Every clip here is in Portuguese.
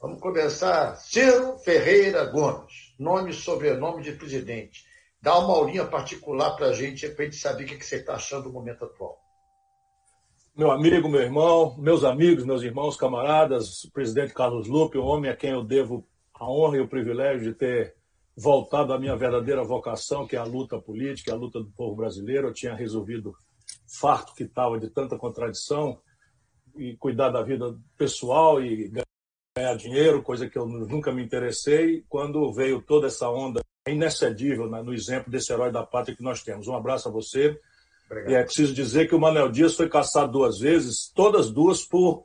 Vamos começar. Ciro Ferreira Gomes, nome e sobrenome de presidente. Dá uma aulinha particular para a gente, para a gente saber o que você está achando do momento atual. Meu amigo, meu irmão, meus amigos, meus irmãos, camaradas, o presidente Carlos Lupe, o homem a quem eu devo a honra e o privilégio de ter voltado à minha verdadeira vocação, que é a luta política, a luta do povo brasileiro. Eu tinha resolvido farto que estava de tanta contradição e cuidar da vida pessoal e ganhar dinheiro, coisa que eu nunca me interessei, quando veio toda essa onda inexcedível né, no exemplo desse herói da pátria que nós temos. Um abraço a você. Obrigado. E é preciso dizer que o Manuel Dias foi caçado duas vezes, todas duas por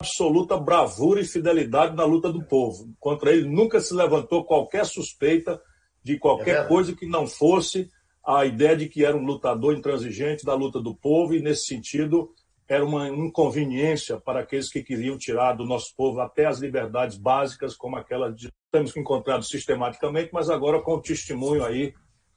absoluta bravura e fidelidade na luta do povo. Contra ele nunca se levantou qualquer suspeita de qualquer é coisa que não fosse a ideia de que era um lutador intransigente da luta do povo, e nesse sentido era uma inconveniência para aqueles que queriam tirar do nosso povo até as liberdades básicas, como aquela de temos encontrado sistematicamente, mas agora com o testemunho aí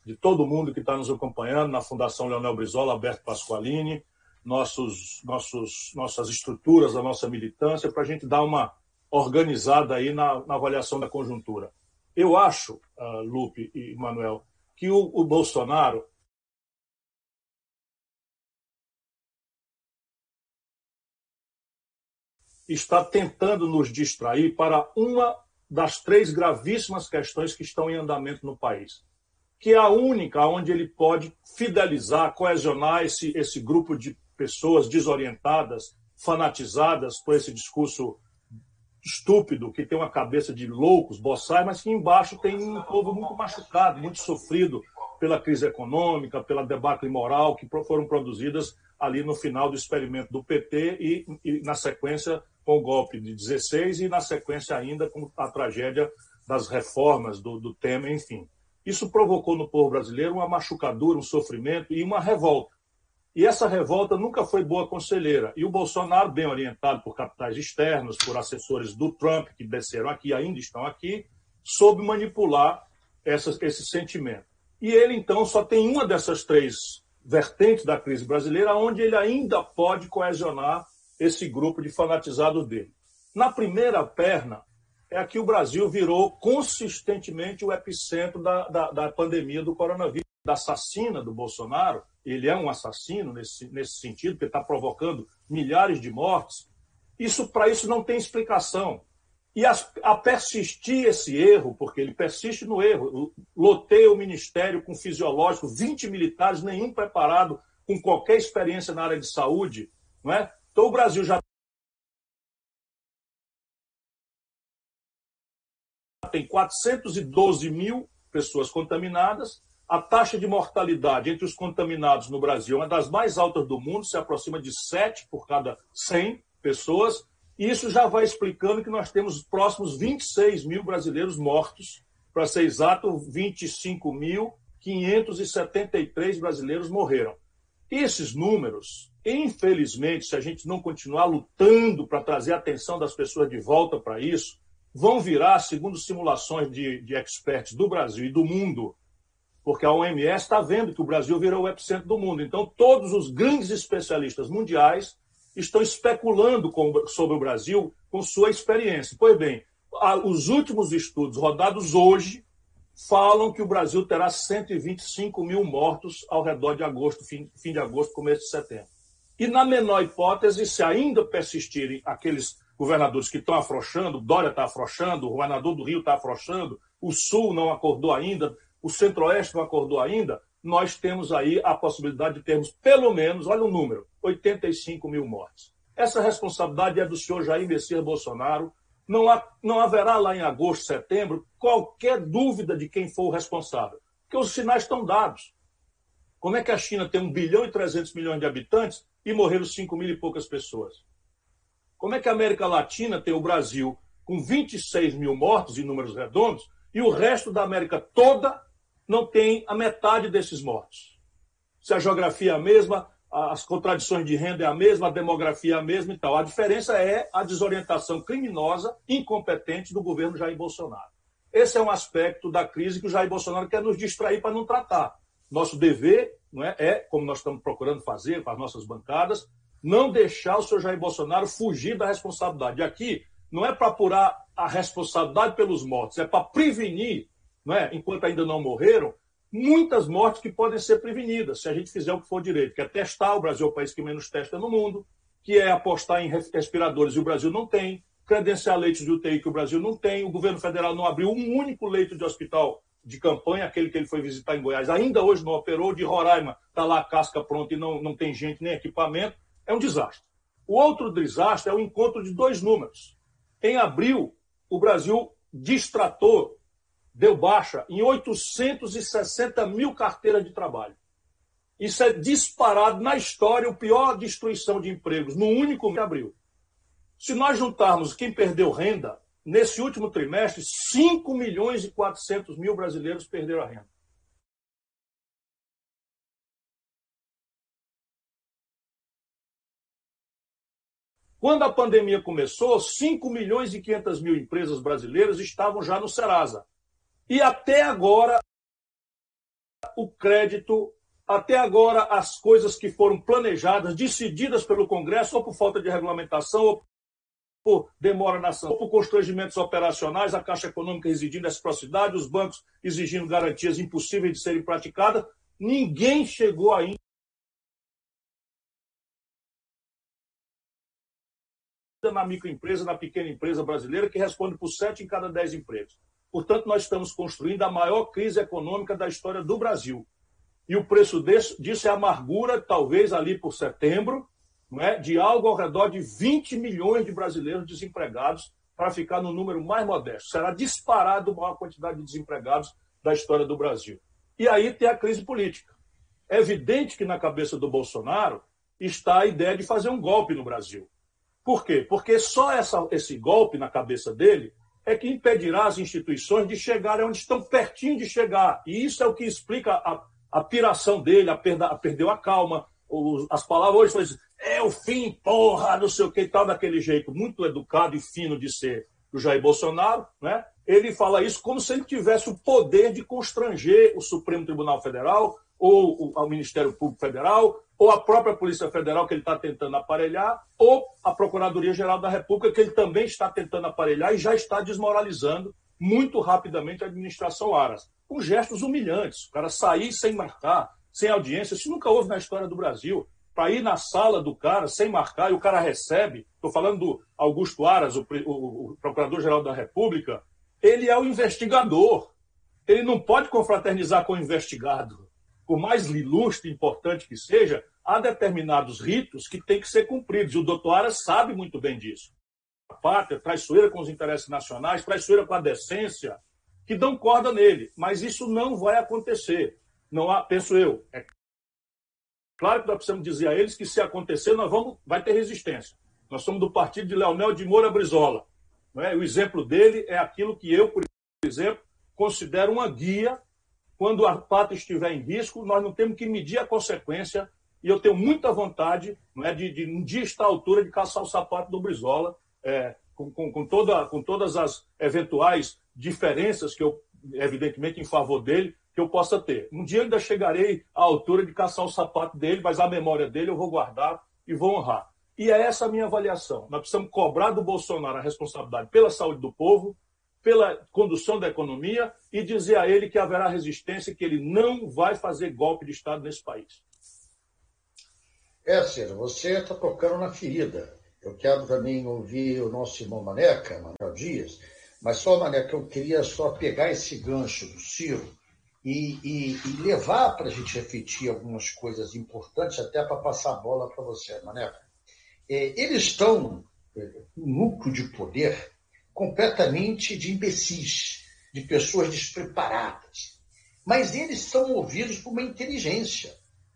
de todo mundo que está nos acompanhando na Fundação Leonel Brizola, Alberto Pasqualini, nossos, nossos, nossas estruturas, a nossa militância, para a gente dar uma organizada aí na, na avaliação da conjuntura. Eu acho, uh, Lupe e Manuel, que o, o Bolsonaro está tentando nos distrair para uma das três gravíssimas questões que estão em andamento no país, que é a única onde ele pode fidelizar, coesionar esse, esse grupo de pessoas desorientadas, fanatizadas por esse discurso estúpido, que tem uma cabeça de loucos, boçais, mas que embaixo tem um povo muito machucado, muito sofrido pela crise econômica, pela debacle moral que foram produzidas ali no final do experimento do PT e, e na sequência com o golpe de 16 e na sequência ainda com a tragédia das reformas do, do Temer, enfim. Isso provocou no povo brasileiro uma machucadura, um sofrimento e uma revolta. E essa revolta nunca foi boa conselheira. E o Bolsonaro, bem orientado por capitais externos, por assessores do Trump, que desceram aqui, ainda estão aqui, soube manipular essa, esse sentimento. E ele, então, só tem uma dessas três vertentes da crise brasileira, onde ele ainda pode coesionar esse grupo de fanatizados dele. Na primeira perna, é que o Brasil virou consistentemente o epicentro da, da, da pandemia do coronavírus, da assassina do Bolsonaro, ele é um assassino nesse, nesse sentido, porque está provocando milhares de mortes. Isso para isso não tem explicação. E a, a, persistir esse erro, porque ele persiste no erro, loteia o ministério com fisiológico, 20 militares, nenhum preparado com qualquer experiência na área de saúde, não é? Então o Brasil já tem 412 mil pessoas contaminadas, a taxa de mortalidade entre os contaminados no Brasil é uma das mais altas do mundo, se aproxima de 7 por cada 100 pessoas. Isso já vai explicando que nós temos os próximos 26 mil brasileiros mortos, para ser exato, 25.573 brasileiros morreram. Esses números, infelizmente, se a gente não continuar lutando para trazer a atenção das pessoas de volta para isso, vão virar, segundo simulações de, de experts do Brasil e do mundo, porque a OMS está vendo que o Brasil virou o epicentro do mundo. Então, todos os grandes especialistas mundiais estão especulando com, sobre o Brasil com sua experiência. Pois bem, os últimos estudos rodados hoje falam que o Brasil terá 125 mil mortos ao redor de agosto, fim, fim de agosto, começo de setembro. E na menor hipótese, se ainda persistirem aqueles governadores que estão afrouxando, Dória está afrouxando, o governador do Rio está afrouxando, o Sul não acordou ainda, o Centro-Oeste não acordou ainda, nós temos aí a possibilidade de termos pelo menos, olha o número, 85 mil mortes. Essa responsabilidade é do senhor Jair Messias Bolsonaro. Não, há, não haverá lá em agosto, setembro, qualquer dúvida de quem for o responsável, porque os sinais estão dados. Como é que a China tem 1 bilhão e 300 milhões de habitantes e morreram 5 mil e poucas pessoas? Como é que a América Latina tem o Brasil com 26 mil mortos em números redondos e o resto da América toda não tem a metade desses mortos. Se a geografia é a mesma, as contradições de renda é a mesma, a demografia é a mesma e tal. A diferença é a desorientação criminosa, incompetente do governo Jair Bolsonaro. Esse é um aspecto da crise que o Jair Bolsonaro quer nos distrair para não tratar. Nosso dever não é, é, como nós estamos procurando fazer com as nossas bancadas, não deixar o senhor Jair Bolsonaro fugir da responsabilidade. Aqui não é para apurar a responsabilidade pelos mortos, é para prevenir, não é, enquanto ainda não morreram, muitas mortes que podem ser prevenidas se a gente fizer o que for direito, que é testar, o Brasil é o país que menos testa no mundo, que é apostar em respiradores e o Brasil não tem, credenciar leitos de UTI que o Brasil não tem, o governo federal não abriu um único leito de hospital de campanha, aquele que ele foi visitar em Goiás, ainda hoje não operou, de Roraima está lá a casca pronta e não, não tem gente nem equipamento, é um desastre. O outro desastre é o encontro de dois números. Em abril, o Brasil distratou, deu baixa em 860 mil carteiras de trabalho. Isso é disparado na história, o pior destruição de empregos, no único mês de abril. Se nós juntarmos quem perdeu renda, nesse último trimestre, 5 milhões e 400 mil brasileiros perderam a renda. Quando a pandemia começou, 5 milhões e 500 mil empresas brasileiras estavam já no Serasa. E até agora, o crédito, até agora, as coisas que foram planejadas, decididas pelo Congresso, ou por falta de regulamentação, ou por demora na ação, ou por constrangimentos operacionais, a Caixa Econômica exigindo reciprocidade, os bancos exigindo garantias impossíveis de serem praticadas, ninguém chegou ainda na microempresa, na pequena empresa brasileira, que responde por 7 em cada 10 empregos. Portanto, nós estamos construindo a maior crise econômica da história do Brasil. E o preço desse, disso é amargura, talvez ali por setembro, não é, de algo ao redor de 20 milhões de brasileiros desempregados, para ficar no número mais modesto. Será disparado a maior quantidade de desempregados da história do Brasil. E aí tem a crise política. É evidente que na cabeça do Bolsonaro está a ideia de fazer um golpe no Brasil. Por quê? Porque só essa, esse golpe na cabeça dele é que impedirá as instituições de chegarem onde estão pertinho de chegar. E isso é o que explica a, a piração dele, a, perda, a perdeu a calma. Os, as palavras hoje é o fim, porra, não sei o que e tal, daquele jeito muito educado e fino de ser do Jair Bolsonaro, né? Ele fala isso como se ele tivesse o poder de constranger o Supremo Tribunal Federal, ou o, Ministério Público Federal, ou a própria Polícia Federal, que ele está tentando aparelhar, ou a Procuradoria-Geral da República, que ele também está tentando aparelhar e já está desmoralizando muito rapidamente a administração Aras, com gestos humilhantes. O cara sair sem marcar, sem audiência, isso nunca houve na história do Brasil. Para ir na sala do cara sem marcar e o cara recebe, estou falando do Augusto Aras, o, o, o Procurador-Geral da República, ele é o investigador. Ele não pode confraternizar com o investigado por mais ilustre e importante que seja, há determinados ritos que têm que ser cumpridos. E o doutor Aras sabe muito bem disso. A pátria, traiçoeira com os interesses nacionais, traiçoeira com a decência, que dão corda nele. Mas isso não vai acontecer. Não há, penso eu. É claro que nós precisamos dizer a eles que se acontecer, nós vamos, vai ter resistência. Nós somos do partido de Leonel de Moura Brizola. Não é? O exemplo dele é aquilo que eu, por exemplo, considero uma guia quando a pátria estiver em risco, nós não temos que medir a consequência. E eu tenho muita vontade não é, de, de um dia estar à altura de caçar o sapato do Brizola, é, com, com, com, toda, com todas as eventuais diferenças que eu, evidentemente, em favor dele, que eu possa ter. Um dia ainda chegarei à altura de caçar o sapato dele, mas a memória dele eu vou guardar e vou honrar. E é essa a minha avaliação. Nós precisamos cobrar do Bolsonaro a responsabilidade pela saúde do povo, pela condução da economia e dizer a ele que haverá resistência que ele não vai fazer golpe de Estado nesse país. É, Ciro, você está tocando na ferida. Eu quero também ouvir o nosso irmão Maneca, Manuel Dias, mas só, Maneca, eu queria só pegar esse gancho do Ciro e, e, e levar para a gente refletir algumas coisas importantes, até para passar a bola para você, Maneca. É, eles estão, é, um núcleo de poder, completamente de imbecis, de pessoas despreparadas. Mas eles são movidos por uma inteligência.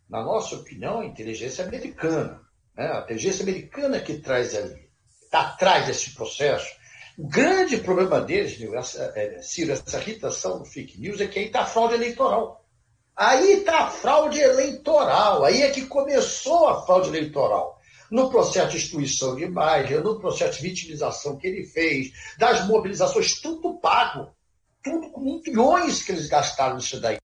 Na nossa opinião, a inteligência americana. Né? A inteligência americana que traz ali, está atrás desse processo. O grande problema deles, essa, é, Ciro, essa irritação do fake news, é que aí está a fraude eleitoral. Aí está a fraude eleitoral. Aí é que começou a fraude eleitoral no processo de destruição de imagem, no processo de vitimização que ele fez, das mobilizações, tudo pago. Tudo com milhões que eles gastaram nisso daí.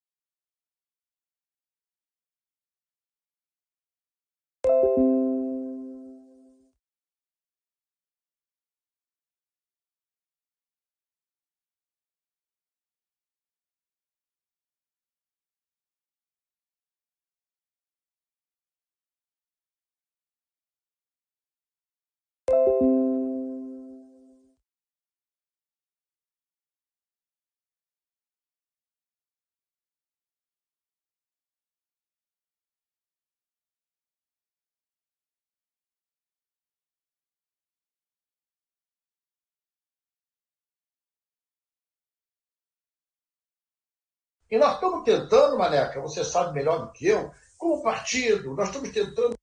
E nós estamos tentando, Maneca, você sabe melhor do que eu, como partido, nós estamos tentando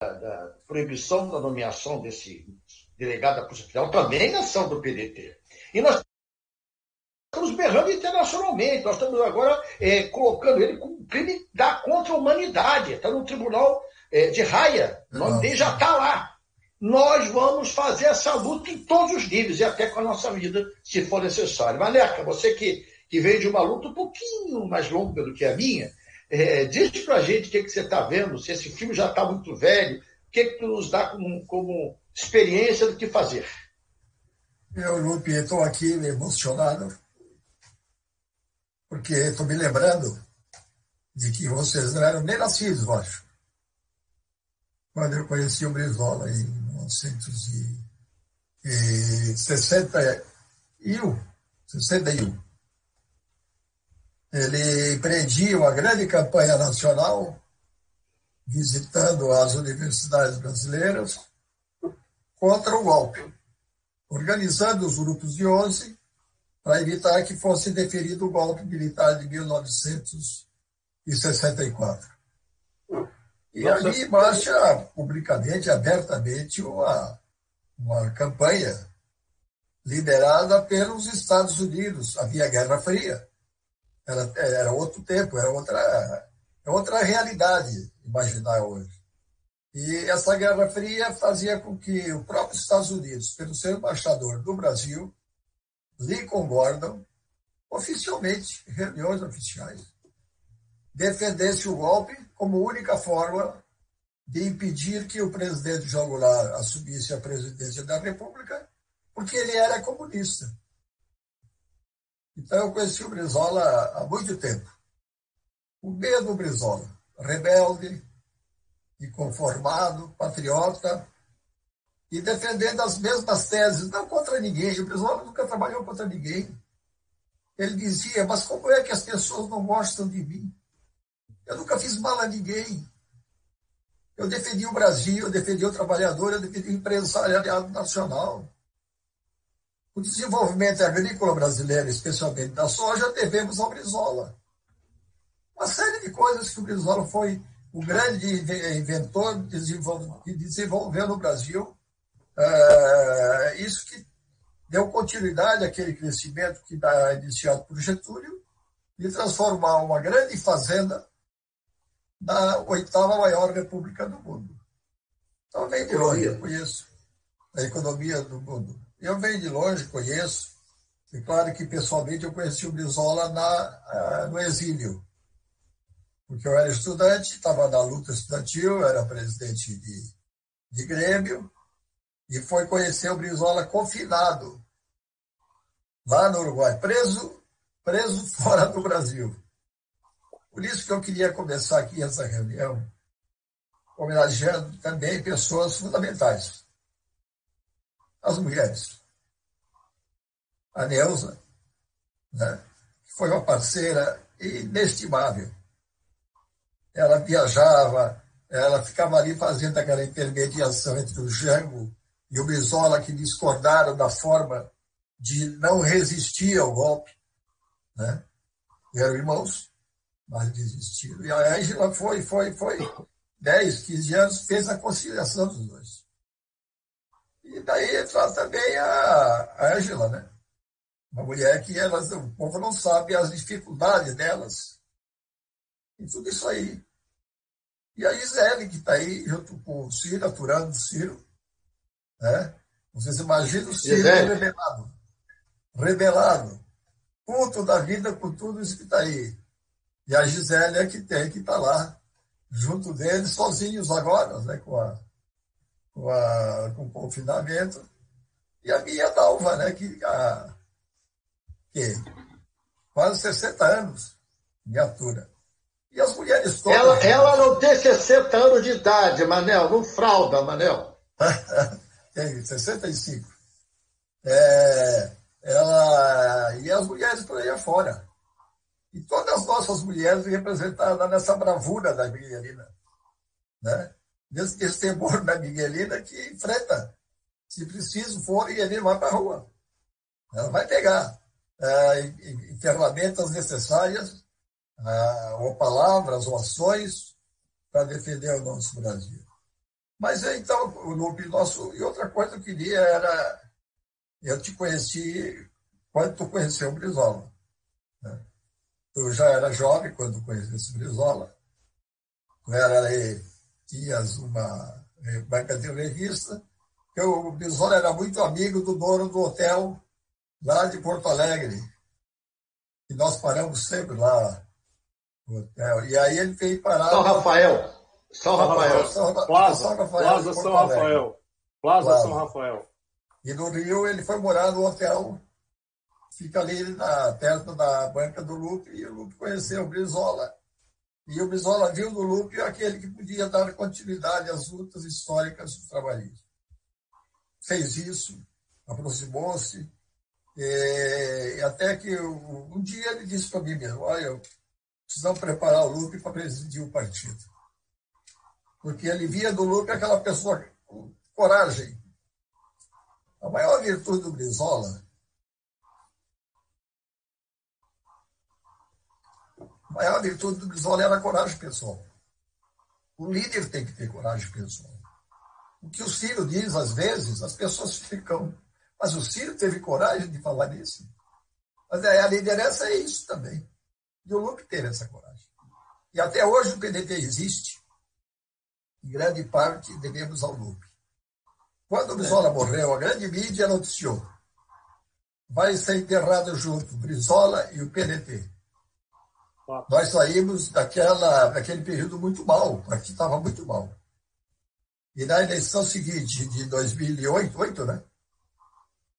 da proibição da nomeação desse delegado da Polícia Federal também na ação do PDT. E nós estamos berrando internacionalmente, nós estamos agora é, colocando ele como crime da contra a humanidade, está no tribunal é, de Raia, o nome dele já está lá. Nós vamos fazer essa luta em todos os níveis e até com a nossa vida, se for necessário. Maneca, você que, que veio de uma luta um pouquinho mais longa do que a minha, é, diz para a gente o que, que você está vendo, se esse filme já está muito velho, o que, que tu nos dá como, como experiência do que fazer. Eu, Lupe, estou aqui emocionado, porque estou me lembrando de que vocês não eram nem nascidos, eu acho quando eu conheci o Brizola em 1961. 61. Ele empreendia uma grande campanha nacional, visitando as universidades brasileiras, contra o golpe, organizando os grupos de 11 para evitar que fosse deferido o golpe militar de 1964. E Nossa. ali marcha publicamente, abertamente, uma, uma campanha liderada pelos Estados Unidos. Havia Guerra Fria. Era, era outro tempo, era outra, outra realidade imaginar hoje. E essa Guerra Fria fazia com que o próprio Estados Unidos, pelo seu embaixador do Brasil, Lincoln Gordon, oficialmente, reuniões oficiais, defendesse o golpe como única forma de impedir que o presidente João Goulart assumisse a presidência da República, porque ele era comunista. Então eu conheci o Brizola há muito tempo. O mesmo Brizola, rebelde, inconformado, patriota, e defendendo as mesmas teses, não contra ninguém. O Brizola nunca trabalhou contra ninguém. Ele dizia, mas como é que as pessoas não gostam de mim? Eu nunca fiz mal a ninguém. Eu defendi o Brasil, eu defendi o trabalhador, eu defendi o empresariado nacional. O desenvolvimento agrícola brasileiro, especialmente da soja, devemos ao Brizola. Uma série de coisas que o Brizola foi o grande inventor que desenvolveu no Brasil. É, isso que deu continuidade àquele crescimento que está iniciado por Getúlio e transformar uma grande fazenda da oitava maior república do mundo. Então, vem de longe, conheço a economia do mundo. Eu venho de longe, conheço. E claro que, pessoalmente, eu conheci o Brizola na, no exílio. Porque eu era estudante, estava na luta estudantil, era presidente de, de Grêmio, e foi conhecer o Brizola confinado, lá no Uruguai, preso, preso fora do Brasil. Por isso que eu queria começar aqui essa reunião homenageando também pessoas fundamentais. As mulheres. A Neuza, né, que foi uma parceira inestimável. Ela viajava, ela ficava ali fazendo aquela intermediação entre o Jango e o Brizola, que discordaram da forma de não resistir ao golpe. Né? Eram irmãos mas desistiram. E a Ângela foi, foi, foi 10, 15 anos, fez a conciliação dos dois. E daí entra também a Ângela, né? Uma mulher que elas, o povo não sabe as dificuldades delas. E tudo isso aí. E a Gisele, que está aí junto com o Ciro, aturando o Ciro. Né? Vocês imaginam o Ciro rebelado. Rebelado. Puto da vida com tudo isso que está aí. E a Gisele é que tem que estar tá lá, junto deles, sozinhos agora, né, com, a, com, a, com o confinamento. E a minha Dalva, né, que, a, que quase 60 anos, miniatura. E as mulheres todas. Ela, ela não tem 60 anos de idade, Manel, não fralda, Manel. tem 65. É, ela, e as mulheres por aí afora. E todas as nossas mulheres representadas nessa bravura da Miguelina. Né? Nesse, temor da Miguelina que enfrenta Se preciso for, ele vai para a rua. Ela vai pegar é, ferramentas necessárias, é, ou palavras, ou ações, para defender o nosso Brasil. Mas então, o nosso. E outra coisa que eu queria era. Eu te conheci quando tu conheceu o Brizola. Né? Tu já era jovem quando conhecesse o Brizola. Tu era tinhas uma banca de revista. Eu, o Brizola era muito amigo do dono do hotel lá de Porto Alegre. E nós paramos sempre lá no hotel. E aí ele veio parar. São Rafael. São Rafael. São, Plaza, São Rafael. Plaza São Rafael. Plaza, Plaza São Rafael. E no Rio ele foi morar no hotel, fica ali na, perto da banca do Lupe, e o Lupe conheceu o Brizola. E o Brizola viu no Lupe aquele que podia dar continuidade às lutas históricas do trabalhismo. Fez isso, aproximou-se, e até que um dia ele disse para mim mesmo, olha, precisamos preparar o Lupe para presidir o partido porque ele via do Lupe aquela pessoa com coragem. A maior virtude do Brizola, a maior virtude do Brizola era a coragem pessoal. O líder tem que ter coragem pessoal. O que o Ciro diz, às vezes, as pessoas ficam. Mas o Ciro teve coragem de falar isso. Mas a liderança é isso também. E o Lupe teve essa coragem. E até hoje o PDT existe em grande parte devemos ao Lupe. Quando o Brizola morreu, a grande mídia noticiou. Vai ser enterrado junto Brizola e o PDT. Nós saímos daquela, daquele período muito mal, o partido estava muito mal. E na eleição seguinte, de 2008, 8, né?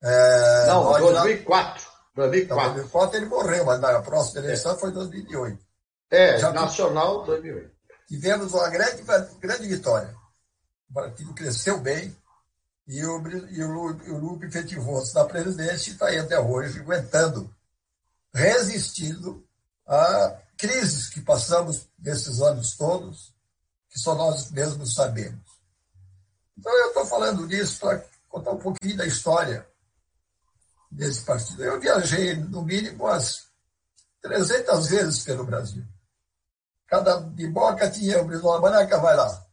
É, Não, 2004. 2004. 2004 ele morreu, mas na próxima eleição é. foi 2008. É, Já nacional 2008 tivemos uma grande, grande vitória. O partido cresceu bem e o, e o, o Lupe efetivou-se na presidência e está aí até hoje, aguentando, resistindo a crises que passamos nesses anos todos, que só nós mesmos sabemos. Então, eu estou falando disso para contar um pouquinho da história desse partido. Eu viajei, no mínimo, umas 300 vezes pelo Brasil. Cada biboca tinha o Brizola Manaca, vai lá.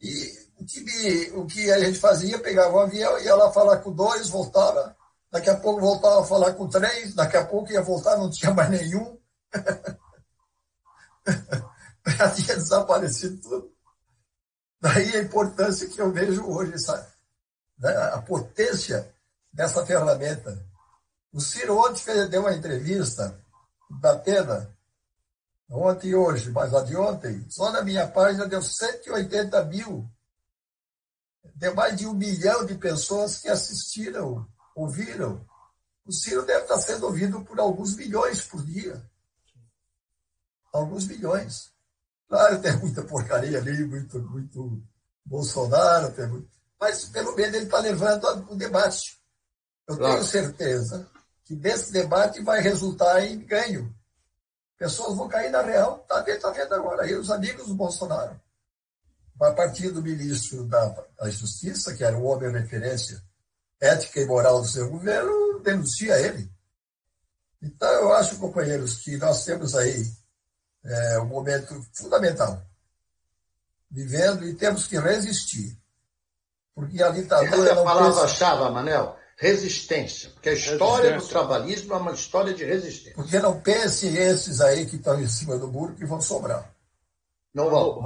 E o que, o que a gente fazia, pegava um avião, ia lá falar com dois, voltava, daqui a pouco voltava a falar com três, daqui a pouco ia voltar, não tinha mais nenhum. Já tinha desaparecido tudo. Daí a importância que eu vejo hoje, essa, né, a potência dessa ferramenta. O Ciro ontem fez, deu uma entrevista da Atena, ontem e hoje, mas a de ontem, só na minha página deu 180 mil. Deu mais de um milhão de pessoas que assistiram, ouviram. O Ciro deve estar sendo ouvido por alguns milhões por dia. Alguns milhões. Claro, tem muita porcaria ali, muito, muito Bolsonaro, tem muito... mas pelo menos ele está levando o debate. Eu claro. tenho certeza que desse debate vai resultar em ganho Pessoas vão cair na real, está vendo, tá vendo agora aí os amigos do Bolsonaro. A partir do ministro da, da Justiça, que era o homem referência ética e moral do seu governo, denuncia ele. Então, eu acho, companheiros, que nós temos aí é, um momento fundamental, vivendo e temos que resistir. Porque a ditadura. Essa é a palavra-chave, Manel resistência, porque a história do trabalhismo é uma história de resistência. Porque não pense esses aí que estão em cima do muro que vão sobrar. Não vão.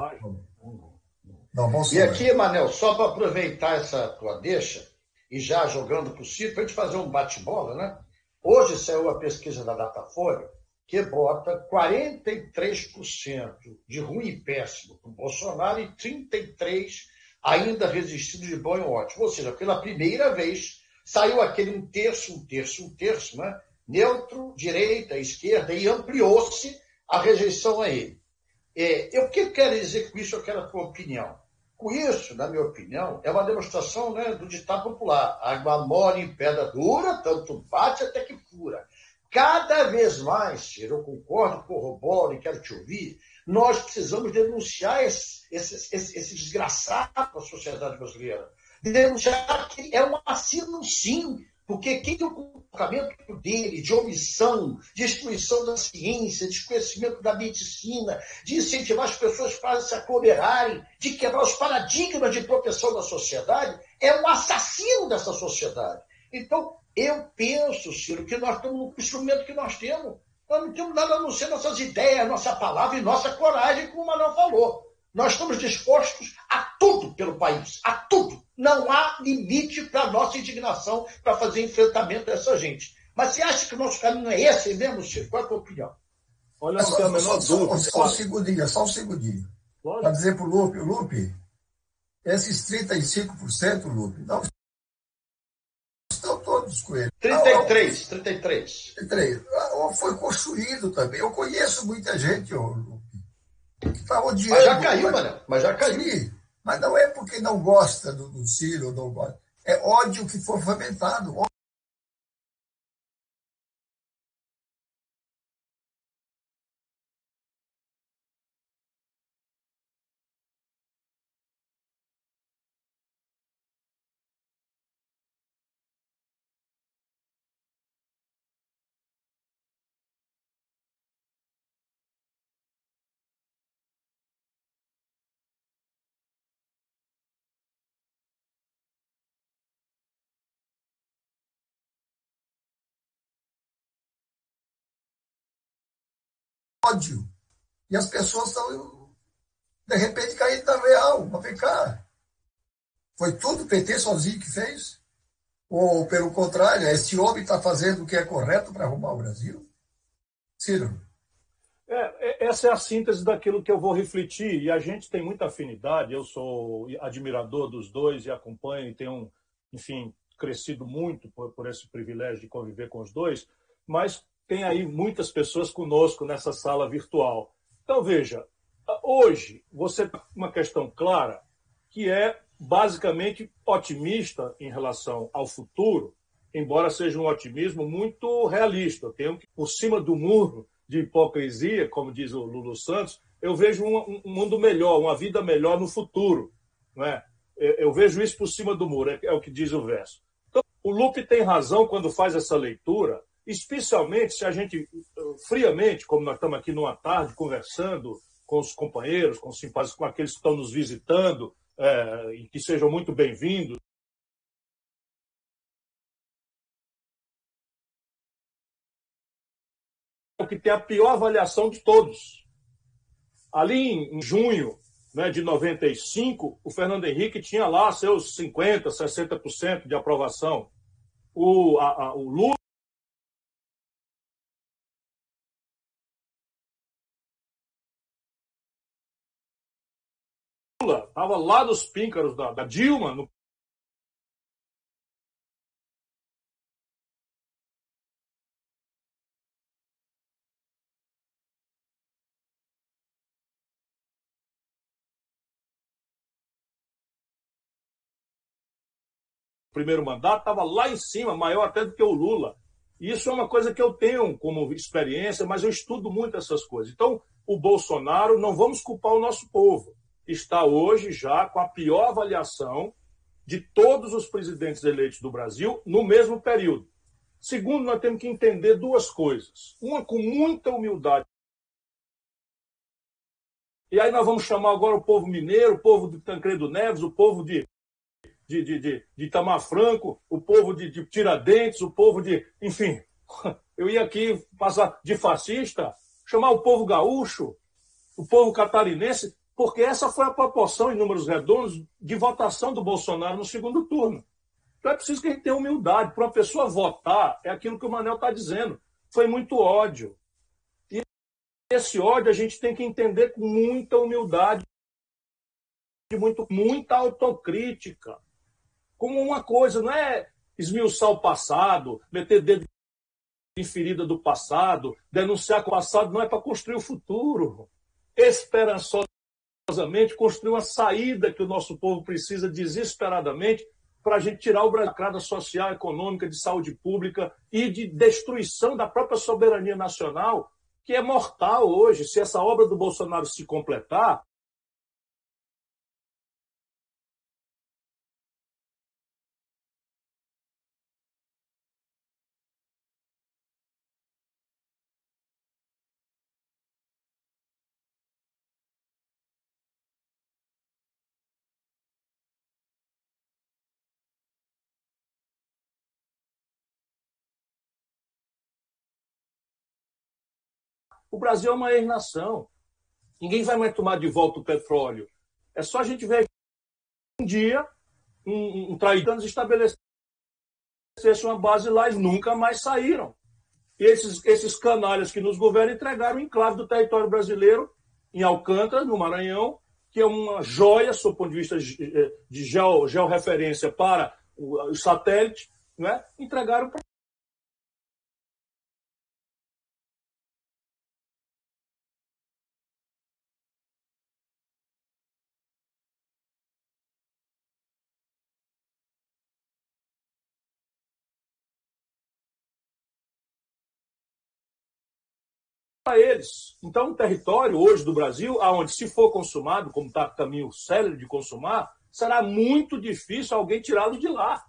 Não vão sobrar. E aqui, Manel, só para aproveitar essa tua deixa, e já jogando para o Ciro, para a gente fazer um bate-bola, né? Hoje saiu a pesquisa da Datafolha que bota 43% de ruim e péssimo para o Bolsonaro e 33% ainda resistindo de bom e ótimo. Ou seja, pela primeira vez saiu aquele um terço, um terço, um terço, né? neutro, direita, esquerda, e ampliou-se a rejeição a ele. É, eu, que quero dizer com isso? Eu quero a tua opinião. Com isso, na minha opinião, é uma demonstração né, do ditado popular. Água mole em pedra dura, tanto bate até que fura. Cada vez mais, eu concordo, corroboro e quero te ouvir, nós precisamos denunciar esse, esse, esse, esse desgraçado para a sociedade brasileira denunciar que é um assassino, sim, porque quem tem o comportamento dele de omissão, de destruição da ciência, de desconhecimento da medicina, de incentivar as pessoas para se aglomerarem, de quebrar os paradigmas de proteção da sociedade, é um assassino dessa sociedade. Então, eu penso, Ciro, que nós estamos no instrumento que nós temos. Nós não temos nada a não ser nossas ideias, nossa palavra e nossa coragem, como o Manuel falou. Nós estamos dispostos a tudo pelo país, a tudo. Não há limite para a nossa indignação para fazer enfrentamento a essa gente. Mas você acha que o nosso caminho é esse mesmo, Chico? Qual é a tua opinião? Olha, não tem a menor só, dúvida. Só, só um segundinho, só um segundinho. Para dizer para o Lupe, Lupe, esses 35%, Lupe, não estão todos com ele. 33, 33. 33. Foi construído também. Eu conheço muita gente, Lupe, que está odiando. Mas já caiu, mano. Mas já caiu. Sim, mas não é porque não gosta do, do Ciro, não gosta. É ódio que foi fomentado. Ódio. E as pessoas estão, de repente, caindo na real. Mas vem cá. Foi tudo o PT sozinho que fez? Ou, pelo contrário, esse homem está fazendo o que é correto para arrumar o Brasil? Ciro. É, é, essa é a síntese daquilo que eu vou refletir. E a gente tem muita afinidade. Eu sou admirador dos dois e acompanho e tenho, enfim, crescido muito por, por esse privilégio de conviver com os dois. Mas tem aí muitas pessoas conosco nessa sala virtual. Então, veja, hoje você tem uma questão clara que é basicamente otimista em relação ao futuro, embora seja um otimismo muito realista. Eu tenho que, por cima do muro de hipocrisia, como diz o Lulu Santos, eu vejo um, um mundo melhor, uma vida melhor no futuro. Não é? Eu vejo isso por cima do muro, é, é o que diz o verso. Então, o Lupe tem razão quando faz essa leitura especialmente se a gente, friamente, como nós estamos aqui numa tarde, conversando com os companheiros, com os simpáticos, com aqueles que estão nos visitando, é, e que sejam muito bem-vindos. que tem a pior avaliação de todos. Ali em junho né, de 95, o Fernando Henrique tinha lá seus 50%, 60% de aprovação. O, a, a, o Lula Lula estava lá dos píncaros da, da Dilma, no primeiro mandato, estava lá em cima, maior até do que o Lula. Isso é uma coisa que eu tenho como experiência, mas eu estudo muito essas coisas. Então, o Bolsonaro, não vamos culpar o nosso povo está hoje já com a pior avaliação de todos os presidentes eleitos do Brasil no mesmo período. Segundo, nós temos que entender duas coisas. Uma, com muita humildade. E aí nós vamos chamar agora o povo mineiro, o povo de Tancredo Neves, o povo de, de, de, de, de Itamar Franco, o povo de, de Tiradentes, o povo de. Enfim, eu ia aqui passar de fascista, chamar o povo gaúcho, o povo catarinense, porque essa foi a proporção em números redondos de votação do Bolsonaro no segundo turno. Então é preciso que a gente tenha humildade. Para uma pessoa votar, é aquilo que o Manel está dizendo. Foi muito ódio. E esse ódio a gente tem que entender com muita humildade, muito, muita autocrítica. Como uma coisa, não é esmiuçar o passado, meter dedo em ferida do passado, denunciar o passado não é para construir o futuro. Construir uma saída que o nosso povo precisa desesperadamente para a gente tirar o Brasil social, econômica, de saúde pública e de destruição da própria soberania nacional, que é mortal hoje. Se essa obra do Bolsonaro se completar, O Brasil é uma ex-nação. Ninguém vai mais tomar de volta o petróleo. É só a gente ver um dia um, um traidor estabelecesse uma base lá e nunca mais saíram. E esses, esses canalhas que nos governam entregaram o enclave do território brasileiro em Alcântara, no Maranhão, que é uma joia, sob o ponto de vista de geo, georreferência para o, satélite, né? entregaram para para eles. Então, o território hoje do Brasil, aonde se for consumado, como está caminho célere de consumar, será muito difícil alguém tirá-lo de lá.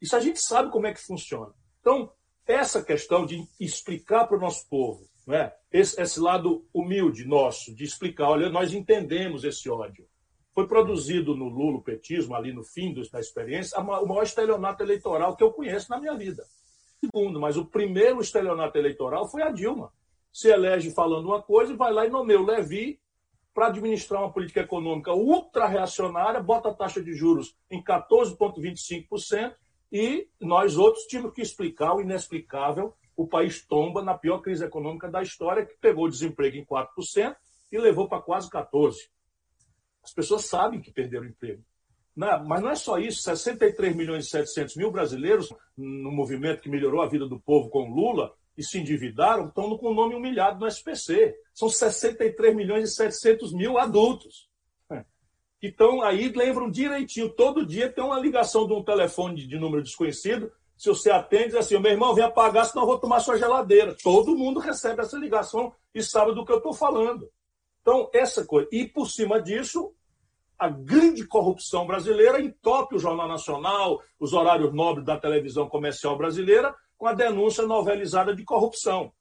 Isso a gente sabe como é que funciona. Então, essa questão de explicar para o nosso povo, né, esse, esse lado humilde nosso, de explicar, olha, nós entendemos esse ódio. Foi produzido no lulopetismo, ali no fim da experiência, o maior estelionato eleitoral que eu conheço na minha vida. Segundo, mas o primeiro estelionato eleitoral foi a Dilma se elege falando uma coisa e vai lá e nomeia o Levi para administrar uma política econômica ultra-reacionária, bota a taxa de juros em 14,25% e nós outros tínhamos que explicar o inexplicável. O país tomba na pior crise econômica da história, que pegou o desemprego em 4% e levou para quase 14%. As pessoas sabem que perderam o emprego. Não, mas não é só isso, 63 milhões e 700 mil brasileiros, no movimento que melhorou a vida do povo com Lula, e se endividaram estão com o nome humilhado no SPC. São 63 milhões e 700 mil adultos. Que estão aí, lembram direitinho. Todo dia tem uma ligação de um telefone de número desconhecido. Se você atende, diz assim: meu irmão, vem apagar, senão eu vou tomar sua geladeira. Todo mundo recebe essa ligação e sabe do que eu estou falando. Então, essa coisa. E por cima disso, a grande corrupção brasileira entope o Jornal Nacional, os horários nobres da televisão comercial brasileira, com a denúncia novelizada de corrupção.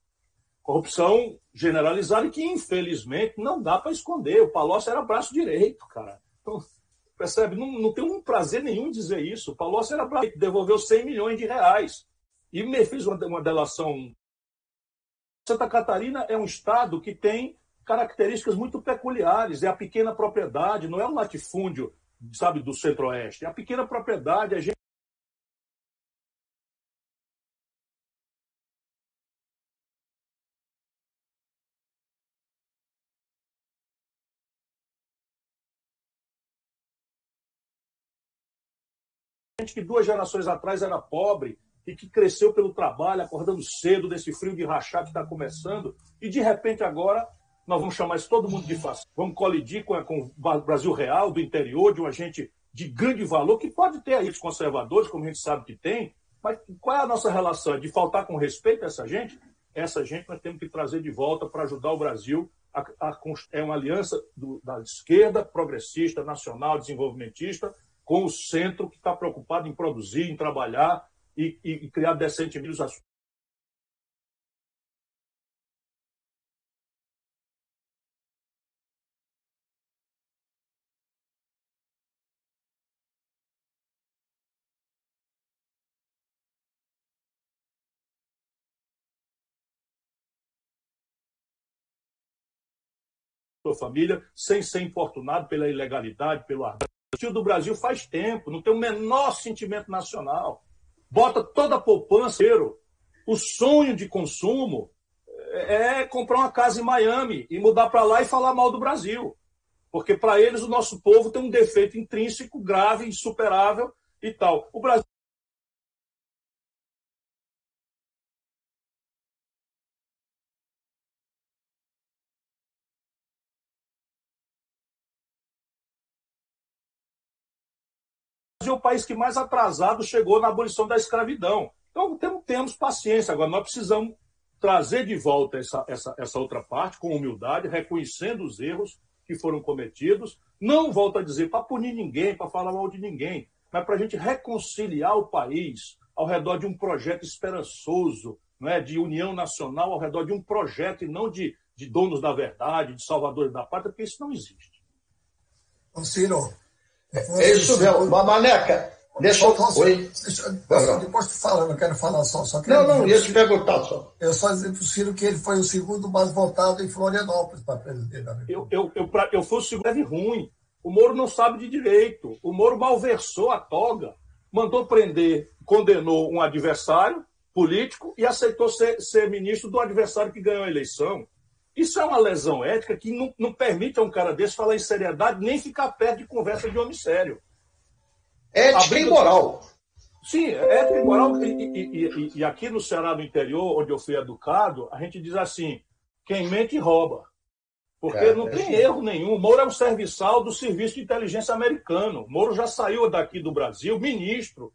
Corrupção generalizada que, infelizmente, não dá para esconder. O Palocci era braço direito, cara. Então, percebe? Não, não tem um prazer nenhum em dizer isso. O Palocci era braço direito, devolveu 100 milhões de reais. E me fez uma, uma delação. Santa Catarina é um estado que tem características muito peculiares. É a pequena propriedade, não é o latifúndio, sabe, do centro-oeste. É a pequena propriedade, a gente gente que duas gerações atrás era pobre e que cresceu pelo trabalho, acordando cedo desse frio de rachar que está começando, e de repente agora nós vamos chamar isso todo mundo de fácil. Vamos colidir com, com o Brasil real, do interior, de um agente de grande valor, que pode ter aí os conservadores, como a gente sabe que tem, mas qual é a nossa relação? De faltar com respeito a essa gente? Essa gente nós temos que trazer de volta para ajudar o Brasil. A, a, é uma aliança do, da esquerda progressista, nacional, desenvolvimentista, com o centro que está preocupado em produzir, em trabalhar e, e, e criar decentemente as sua família, sem ser importunado pela ilegalidade, pelo ardente do Brasil faz tempo, não tem o menor sentimento nacional. Bota toda a poupança, o sonho de consumo é, é comprar uma casa em Miami e mudar para lá e falar mal do Brasil. Porque para eles o nosso povo tem um defeito intrínseco grave, insuperável e tal. O Brasil é o país que mais atrasado chegou na abolição da escravidão. Então, temos, temos paciência. Agora, nós precisamos trazer de volta essa, essa, essa outra parte com humildade, reconhecendo os erros que foram cometidos. Não volto a dizer para punir ninguém, para falar mal de ninguém, mas para a gente reconciliar o país ao redor de um projeto esperançoso, não é? de união nacional, ao redor de um projeto e não de, de donos da verdade, de salvadores da pátria, porque isso não existe. Ciro, é isso mesmo. Maneca, Deixa eu. Oi. Deixa, depois tu fala, eu não quero falar só. só não, não, ia te perguntar só. Eu só dizer para o Ciro que ele foi o segundo mais votado em Florianópolis para presidente da República. Eu, eu, eu, pra, eu fui o segundo, é ruim. O Moro não sabe de direito. O Moro malversou a toga, mandou prender, condenou um adversário político e aceitou ser, ser ministro do adversário que ganhou a eleição. Isso é uma lesão ética que não, não permite a um cara desse falar em seriedade nem ficar perto de conversa de homem sério. Ética e moral. Sim, ética e moral. E, e, e, e, aqui no Ceará do interior, onde eu fui educado, a gente diz assim: quem mente rouba. Porque é, não é tem é erro nenhum. O Moro é um serviçal do Serviço de Inteligência americano. O Moro já saiu daqui do Brasil, ministro,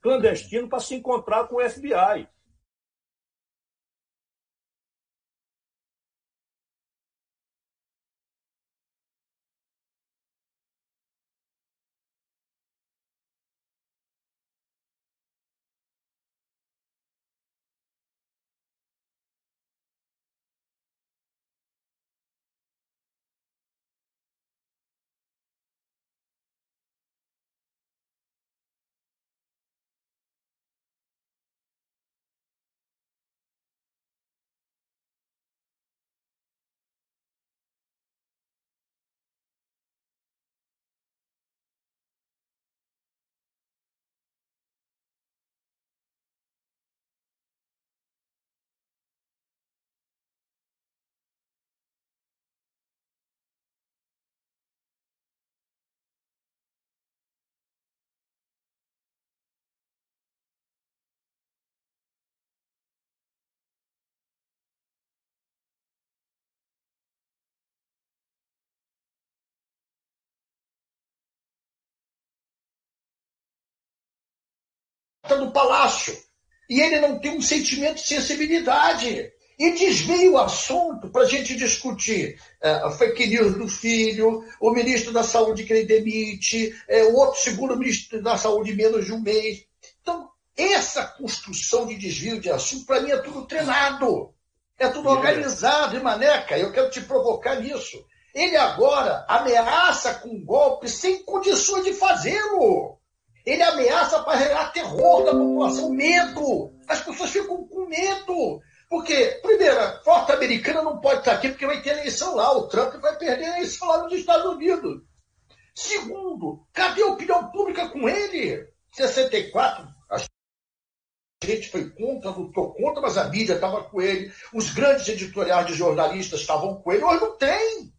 clandestino, para se encontrar com o FBI. Do palácio. E ele não tem um sentimento de sensibilidade. E desvia o assunto para a gente discutir uh, fake news do filho, o ministro da Saúde que ele demite, uh, o outro segundo ministro da Saúde menos de um mês. Então, essa construção de desvio de assunto, para mim, é tudo treinado. É tudo organizado. E, Maneca, eu quero te provocar nisso. Ele agora ameaça com golpe sem condições de fazê-lo. Ele ameaça para gerar terror da população, medo. As pessoas ficam com medo. Porque, primeiro, a frota americana não pode estar aqui porque vai ter eleição lá. O Trump vai perder a eleição lá nos Estados Unidos. Segundo, cadê a opinião pública com ele? 64, a gente foi contra, lutou contra, mas a mídia estava com ele. Os grandes editoriais de jornalistas estavam com ele. Hoje não tem.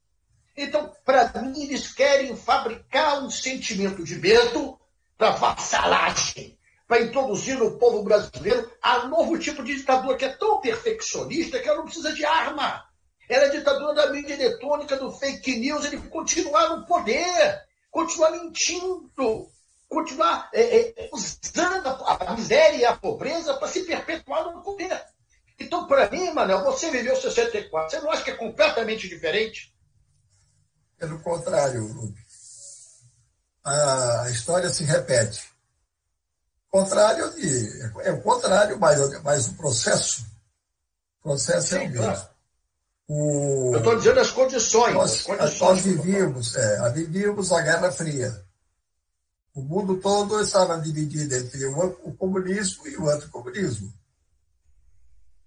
Então, para mim, eles querem fabricar um sentimento de medo para vassalagem, para introduzir no povo brasileiro a novo tipo de ditadura que é tão perfeccionista que ela não precisa de arma. Ela é ditadura da mídia eletrônica, do fake news, ele continuar no poder, continuar mentindo, continuar é, é, usando a, a miséria e a pobreza para se perpetuar no poder. Então, para mim, Manel, você viveu 64, você não acha que é completamente diferente? Pelo contrário, Rubens a história se repete. Contrário de, é o contrário, mas, mas o processo, o processo Sim, é o mesmo. Claro. O, Eu estou dizendo as condições. Nós, as condições nós vivíamos, é, vivíamos a Guerra Fria. O mundo todo estava dividido entre o, o comunismo e o anticomunismo.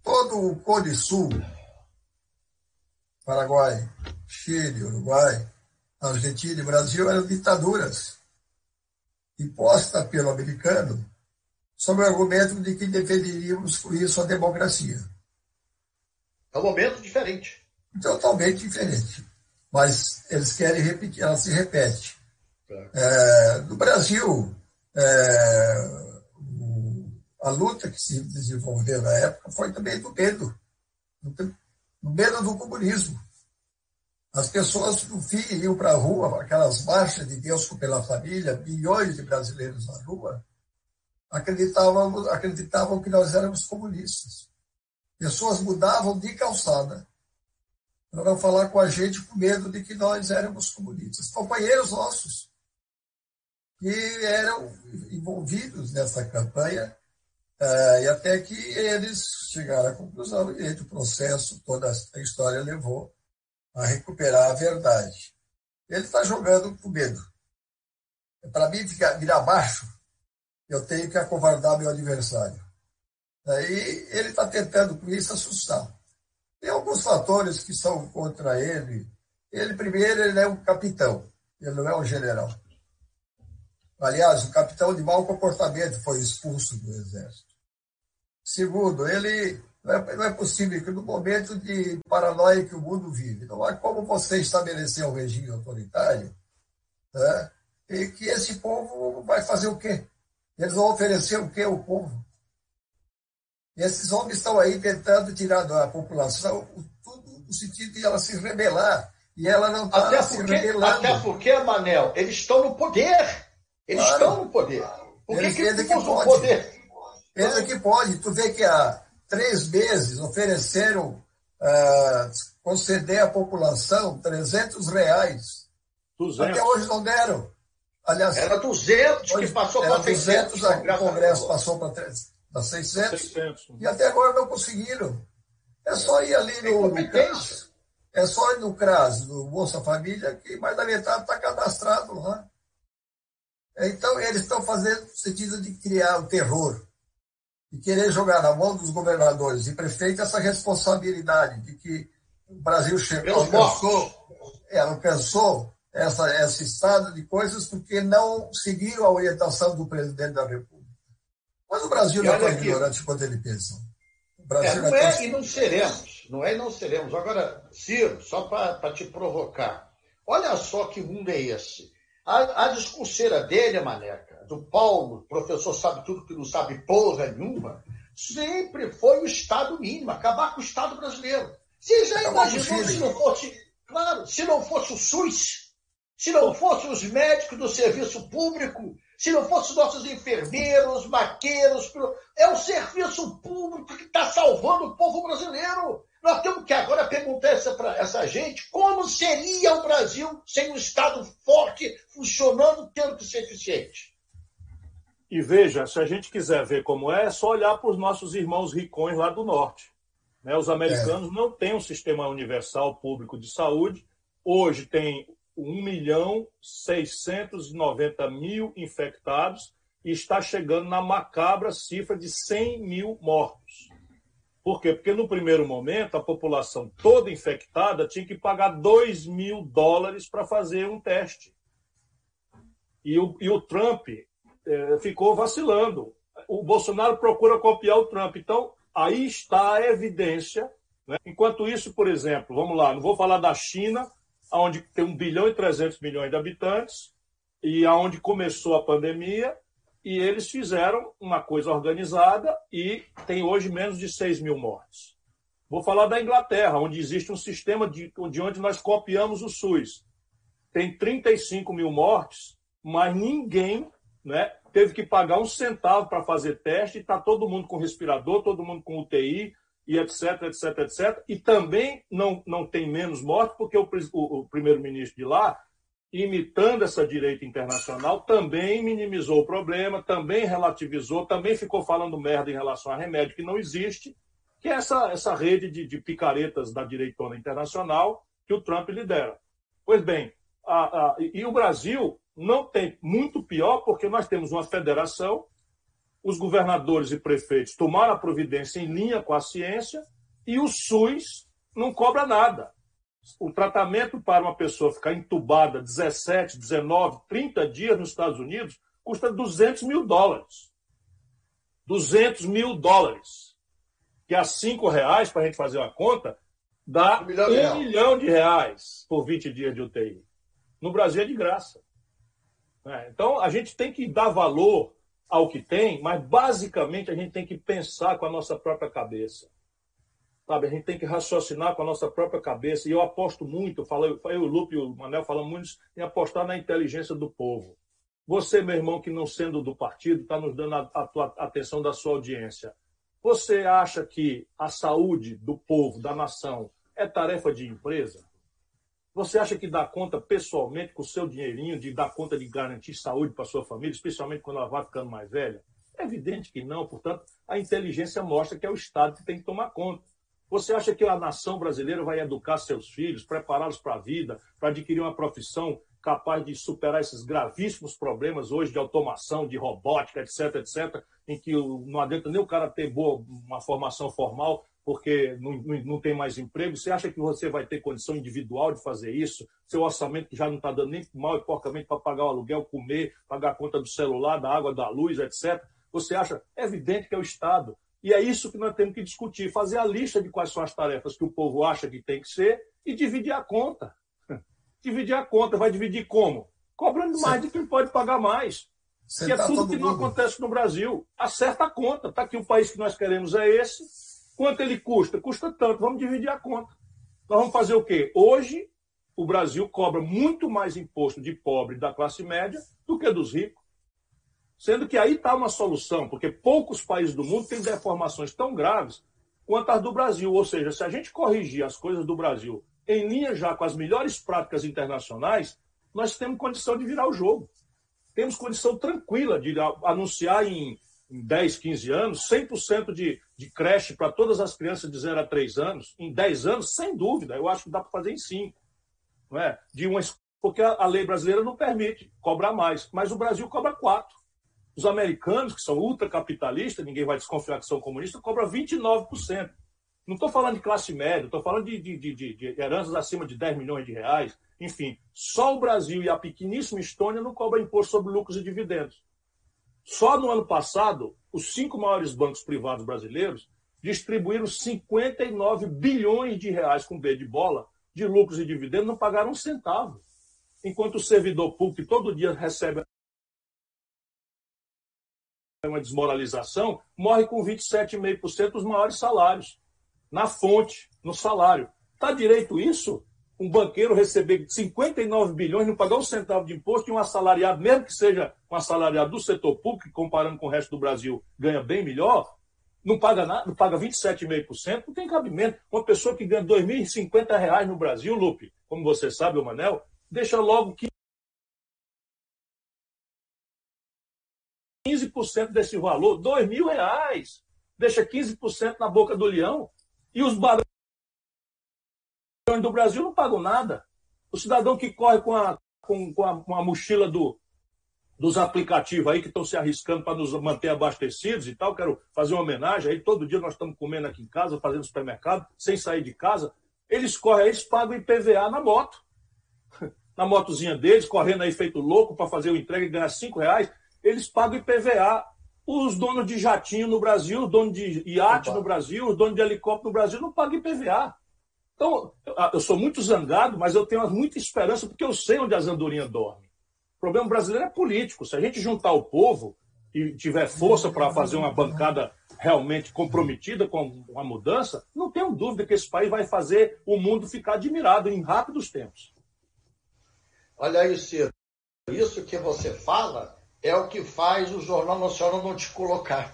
Todo o Cone Sul, Paraguai, Chile, Uruguai, Argentina e Brasil eram ditaduras impostas pelo americano sob o argumento de que defenderíamos com isso a democracia. É um momento diferente. Totalmente diferente. Mas eles querem repetir, ela se repete. É. É, no Brasil, é, o, a luta que se desenvolveu na época foi também do medo, do medo do comunismo. As pessoas, no fim, iam para a rua, aquelas marchas de Deus pela família, milhões de brasileiros na rua, acreditavam, acreditavam que nós éramos comunistas. Pessoas mudavam de calçada para falar com a gente com medo de que nós éramos comunistas. Companheiros nossos que eram envolvidos nessa campanha eh, e até que eles chegaram à conclusão e o processo, toda a história levou a recuperar a verdade. Ele está jogando com medo. Para mim, virar baixo eu tenho que acovardar meu adversário. Aí ele está tentando com isso assustar. Tem alguns fatores que são contra ele. Ele, primeiro, ele é um capitão, ele não é um general. Aliás, o capitão de mau comportamento foi expulso do exército. Segundo, ele não é, não é possível que no momento de paranoia que o mundo vive, não há como você estabelecer um regime autoritário né, e que esse povo vai fazer o quê? Eles vão oferecer o quê ao povo? E esses homens estão aí tentando tirar da população tudo no sentido de ela se rebelar. E ela não está se rebelando. Até porque, Manel, eles estão no poder. Eles claro. estão no poder. Por eles, que, eles que pode. poder? Eles é que pode. Tu vê que há três meses ofereceram uh, conceder à população 300 reais. 200. Até hoje não deram. Aliás, era 200 que passou para 600. 200, o Congresso passou para 600, 600. E até agora não conseguiram. É só ir ali no, no CRAS. É só ir no CRAS, no Bolsa Família, que mais da metade está cadastrado lá. Então, eles estão fazendo no sentido de criar o terror e querer jogar na mão dos governadores e prefeitos essa responsabilidade de que o Brasil chegou, alcançou, é, alcançou essa, esse estado de coisas porque não seguiram a orientação do presidente da República. Mas o Brasil não é ignorante quanto ele pensa. O Brasil é, não é, é e não seremos. Não é e não seremos. Agora, Ciro, só para te provocar. Olha só que mundo é esse. A, a discurseira dele, Maneca, do Paulo, professor sabe tudo que não sabe porra nenhuma, sempre foi o Estado mínimo, acabar com o Estado brasileiro. Você já imaginou se não fosse, claro, se não fosse o SUS, se não fossem os médicos do serviço público, se não fossem nossos enfermeiros, maqueiros, é o serviço público que está salvando o povo brasileiro. Nós temos que agora perguntar para essa gente como seria o Brasil sem um Estado forte, funcionando, tendo que ser eficiente. E veja, se a gente quiser ver como é, é só olhar para os nossos irmãos ricões lá do norte. Né? Os americanos é. não têm um sistema universal público de saúde. Hoje tem 1 milhão 690 mil infectados e está chegando na macabra cifra de 100 mil mortos. Por quê? Porque no primeiro momento a população toda infectada tinha que pagar 2 mil dólares para fazer um teste. E o, e o Trump ficou vacilando. O Bolsonaro procura copiar o Trump. Então, aí está a evidência. Né? Enquanto isso, por exemplo, vamos lá, não vou falar da China, onde tem 1 bilhão e 300 milhões de habitantes, e aonde começou a pandemia, e eles fizeram uma coisa organizada e tem hoje menos de 6 mil mortes. Vou falar da Inglaterra, onde existe um sistema de, de onde nós copiamos o SUS. Tem 35 mil mortes, mas ninguém né, teve que pagar um centavo para fazer teste, está todo mundo com respirador, todo mundo com UTI, e etc, etc, etc. E também não, não tem menos mortes, porque o, o, o primeiro-ministro de lá imitando essa direita internacional, também minimizou o problema, também relativizou, também ficou falando merda em relação a remédio que não existe, que é essa, essa rede de, de picaretas da direitona internacional que o Trump lidera. Pois bem, a, a, e o Brasil não tem muito pior, porque nós temos uma federação, os governadores e prefeitos tomaram a providência em linha com a ciência e o SUS não cobra nada o tratamento para uma pessoa ficar entubada 17, 19, 30 dias nos Estados Unidos custa 200 mil dólares. 200 mil dólares. Que a 5 reais, para a gente fazer uma conta, dá um milhão, um milhão de reais por 20 dias de UTI. No Brasil é de graça. É, então, a gente tem que dar valor ao que tem, mas basicamente a gente tem que pensar com a nossa própria cabeça. Sabe, a gente tem que raciocinar com a nossa própria cabeça. E eu aposto muito, eu, eu o Lupe e o Manel falam muito em apostar na inteligência do povo. Você, meu irmão, que não sendo do partido, está nos dando a, a, a atenção da sua audiência. Você acha que a saúde do povo, da nação, é tarefa de empresa? Você acha que dá conta pessoalmente com o seu dinheirinho de dar conta de garantir saúde para sua família, especialmente quando ela vai ficando mais velha? É evidente que não, portanto, a inteligência mostra que é o Estado que tem que tomar conta. Você acha que a nação brasileira vai educar seus filhos, prepará-los para a vida, para adquirir uma profissão capaz de superar esses gravíssimos problemas hoje de automação, de robótica, etc, etc, em que não adianta nem o cara ter boa, uma formação formal, porque não, não, não, tem mais emprego. Você acha que você vai ter condição individual de fazer isso? Seu orçamento já não está dando nem mal e porcamente para pagar o aluguel, comer, pagar a conta do celular, da água, da luz, etc. Você acha? É evidente que é o Estado. E é isso que nós temos que discutir, fazer a lista de quais são as tarefas que o povo acha que tem que ser e dividir a conta. Dividir a conta, vai dividir como? Cobrando mais de quem pode pagar mais. que é tudo que mundo. não acontece no Brasil. Acerta a conta. Está aqui o país que nós queremos é esse. Quanto ele custa? Custa tanto. Vamos dividir a conta. Nós vamos fazer o quê? Hoje, o Brasil cobra muito mais imposto de pobre da classe média do que dos ricos. Sendo que aí está uma solução, porque poucos países do mundo têm deformações tão graves quanto as do Brasil. Ou seja, se a gente corrigir as coisas do Brasil em linha já com as melhores práticas internacionais, nós temos condição de virar o jogo. Temos condição tranquila de anunciar em, em 10, 15 anos 100% de, de creche para todas as crianças de 0 a 3 anos. Em 10 anos, sem dúvida, eu acho que dá para fazer em 5. Não é? de uma, porque a, lei brasileira não permite cobrar mais, mas o Brasil cobra 4. Os americanos, que são ultracapitalistas, ninguém vai desconfiar que são comunistas, cobram 29%. Não estou falando de classe média, estou falando de, de, de, de, heranças acima de 10 milhões de reais. Enfim, só o Brasil e a pequeníssima Estônia não cobram imposto sobre lucros e dividendos. Só no ano passado, os cinco maiores bancos privados brasileiros distribuíram 59 bilhões de reais com B de bola de lucros e dividendos, não pagaram um centavo. Enquanto o servidor público, todo dia recebe uma desmoralização, morre com 27,5% dos maiores salários, na fonte, no salário. Está direito isso? Um banqueiro receber 59 bilhões, não pagar um centavo de imposto e um assalariado, mesmo que seja um assalariado do setor público, que comparando com o resto do Brasil ganha bem melhor, não paga nada, não paga 27,5%, não tem cabimento. Uma pessoa que ganha R$ 2.050 no Brasil, Lupe, como você sabe, o Manel, deixa logo 15% desse valor, mil reais. Deixa 15% na boca do leão. E os barões do Brasil não pagam nada. O cidadão que corre com a, com, com a, com a mochila do, dos aplicativos aí que estão se arriscando para nos manter abastecidos e tal, quero fazer uma homenagem. Aí todo dia nós estamos comendo aqui em casa, fazendo supermercado, sem sair de casa. Eles correm, eles pagam IPVA na moto. Na motozinha deles, correndo aí feito louco para fazer o entrega e ganhar cinco reais eles pagam IPVA. Os donos de jatinho no Brasil, os donos de iate no Brasil, os donos de helicóptero no Brasil não pagam IPVA. Então, eu sou muito zangado, mas eu tenho muita esperança porque eu sei onde as andorinhas dormem. O problema brasileiro é político. Se a gente juntar o povo e tiver força para fazer uma bancada realmente comprometida com a mudança, não tenho dúvida que esse país vai fazer o mundo ficar admirado em rápidos tempos. Olha aí, Ciro. Isso que você fala é o que faz o Jornal Nacional não te colocar.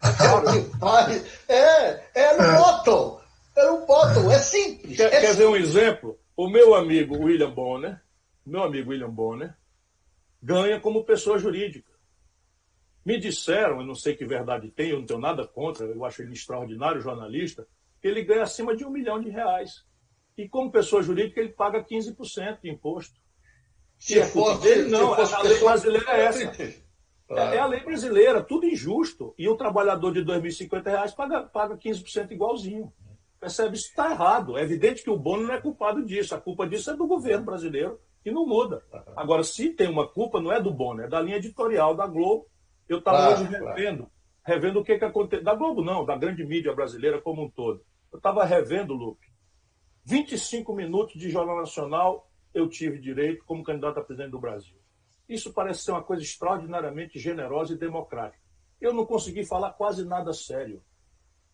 É o que faz. É, é no bottom. É no bottom, é simples. Quer, é quer ver um exemplo? O meu amigo William Bonner, meu amigo William Bonner, ganha como pessoa jurídica. Me disseram, eu não sei que verdade tem, eu não tenho nada contra, eu acho ele extraordinário jornalista, que ele ganha acima de um milhão de reais. E como pessoa jurídica, ele paga 15% de imposto. Se, for dele, não. Se a lei brasileira é essa. É, é, a lei brasileira, tudo injusto. E o trabalhador de R$ 2.050 paga, paga 15% igualzinho. Percebe? Isso está errado. É evidente que o Bono não é culpado disso. A culpa disso é do governo brasileiro, que não muda. Agora, se tem uma culpa, não é do Bono, é da linha editorial da Globo. Eu estava hoje revendo, revendo o que, que aconteceu. Da Globo, não, da grande mídia brasileira como um todo. Eu estava revendo, Lupe, 25 minutos de Jornal Nacional eu tive direito como candidato a presidente do Brasil. Isso parece ser uma coisa extraordinariamente generosa e democrática. Eu não consegui falar quase nada sério.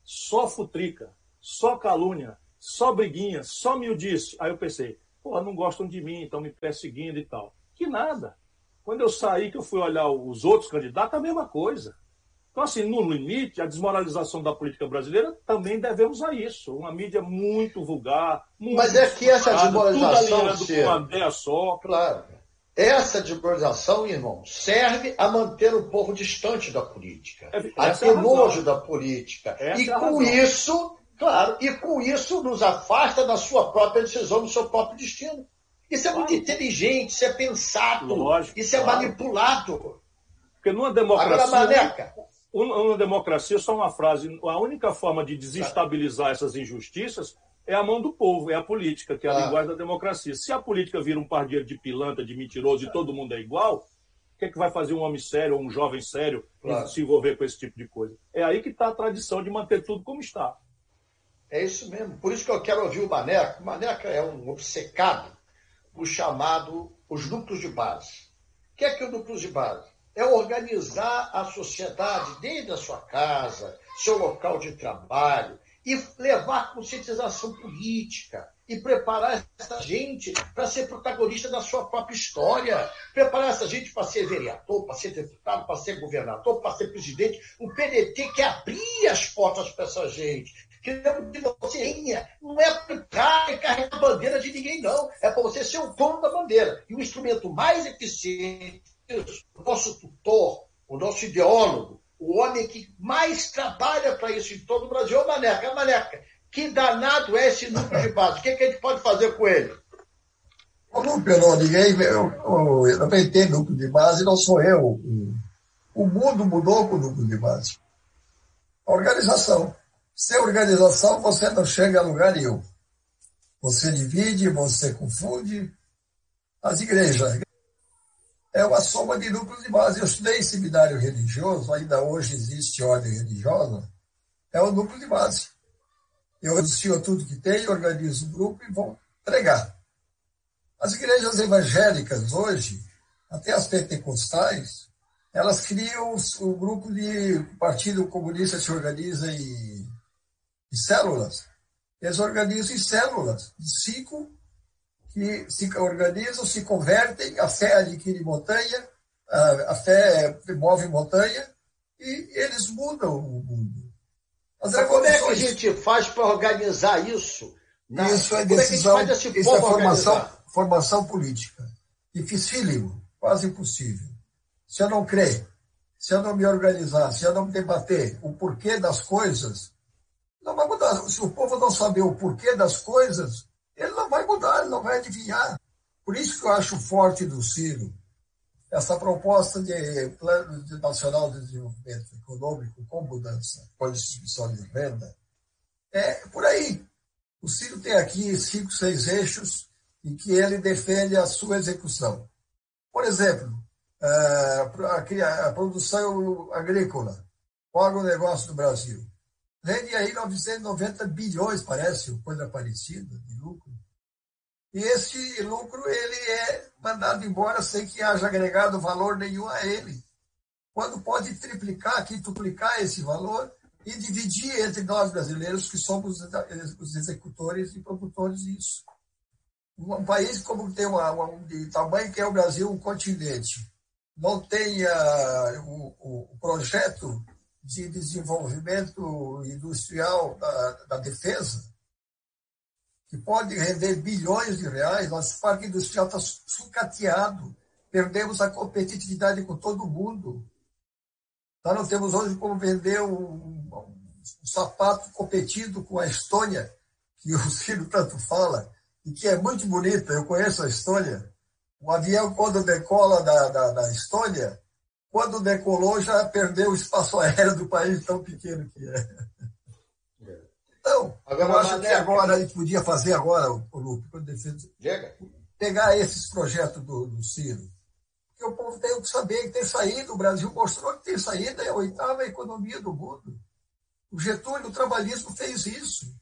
Só futrica, só calúnia, só briguinha, só miudice. Aí eu pensei, pô, não gostam de mim, estão me perseguindo e tal. Que nada. Quando eu saí, que eu fui olhar os outros candidatos, a mesma coisa. Então, assim, no limite, a desmoralização da política brasileira também devemos a isso. Uma mídia muito vulgar, muito Mas é que essa desmoralização, tudo com uma ideia só. Claro. Essa desmoralização, irmão, serve a manter o povo distante da política, é, a ter é nojo da política. Essa e é com isso, Claro, e com isso nos afasta da sua própria decisão, do seu próprio destino. Isso é claro. muito inteligente, isso é pensado, Lógico, isso é claro. manipulado. Porque numa democracia. Agora, Maneca. Uma democracia, só uma frase, a única forma de desestabilizar essas injustiças é a mão do povo, é a política, que é a ah. linguagem da democracia. Se a política vira um pardieiro de pilantra, de mentiroso e todo mundo é igual, o que, é que vai fazer um homem sério ou um jovem sério claro. se envolver com esse tipo de coisa? É aí que está a tradição de manter tudo como está. É isso mesmo. Por isso que eu quero ouvir o Maneca. O Maneca é um obcecado o chamado os núcleos de base. O que é que é o núcleo de base? É organizar a sociedade desde a sua casa, seu local de trabalho, e levar conscientização política e preparar essa gente para ser protagonista da sua própria história, preparar essa gente para ser vereador, para ser deputado, para ser governador, para ser presidente. O PDT quer abrir as portas para essa gente, que você não é para e carregar a bandeira de ninguém, não. É para você ser o dono da bandeira. E o instrumento mais eficiente, o nosso tutor, o nosso ideólogo, o homem que mais trabalha para isso em todo o Brasil é o Maneca. É Maneca, que danado é esse núcleo de base? O que, é que a gente pode fazer com ele? Não, ninguém. Eu, eu, eu também tenho núcleo de base, não sou eu. O mundo mudou com o núcleo de base. A organização. Sem organização, você não chega a lugar nenhum. Você divide, você confunde. As igrejas, é uma soma de núcleos de base. Eu estudei em seminário religioso, ainda hoje existe ordem religiosa, é o núcleo de base. Eu anuncio tudo que tem, organizo o grupo e vou pregar. As igrejas evangélicas hoje, até as pentecostais, elas criam o grupo de o Partido Comunista se organiza em, em células. Eles organizam em células de cinco que se organizam, se convertem, a fé adquire montanha, a, fé move montanha, e eles mudam o mundo. Mas como é que a gente faz para organizar isso? Na... Isso é decisão, é isso é formação, formação política. Dificílimo, quase impossível. Se eu não crer, se eu não me organizar, se eu não debater o porquê das coisas, não vai mudar. Se o povo não saber o porquê das coisas, ele não vai mudar, ele não vai adivinhar. Por isso que eu acho forte do Ciro essa proposta de Plano de Nacional de Desenvolvimento Econômico com mudança, com distribuição de renda. É por aí. O Ciro tem aqui cinco, seis eixos em que ele defende a sua execução. Por exemplo, a, produção agrícola, o agronegócio do Brasil rende aí 990 bilhões, parece, coisa parecida, de lucro. E esse lucro ele é mandado embora sem que haja agregado valor nenhum a ele. Quando pode triplicar, quintuplicar esse valor e dividir entre nós brasileiros, que somos os executores e produtores disso. Um país como tem uma, uma, de tamanho que é o Brasil, um continente, não tenha o, o projeto de desenvolvimento industrial da, da defesa, que pode render bilhões de reais, nosso parque industrial está sucateado, perdemos a competitividade com todo mundo. Nós não temos hoje como vender um, um, sapato competido com a Estônia, que o Ciro tanto fala, e que é muito bonita, eu conheço a Estônia. O avião, quando decola da, da, da Estônia, quando decolou, já perdeu o espaço aéreo do país tão pequeno que é. Então, agora, eu acho que agora a gente podia fazer agora, o Lupe, pegar esses projetos do, do Ciro. Porque o povo tem que saber que tem saído, o Brasil mostrou que tem saído, é a oitava economia do mundo. O Getúlio, o trabalhismo fez isso.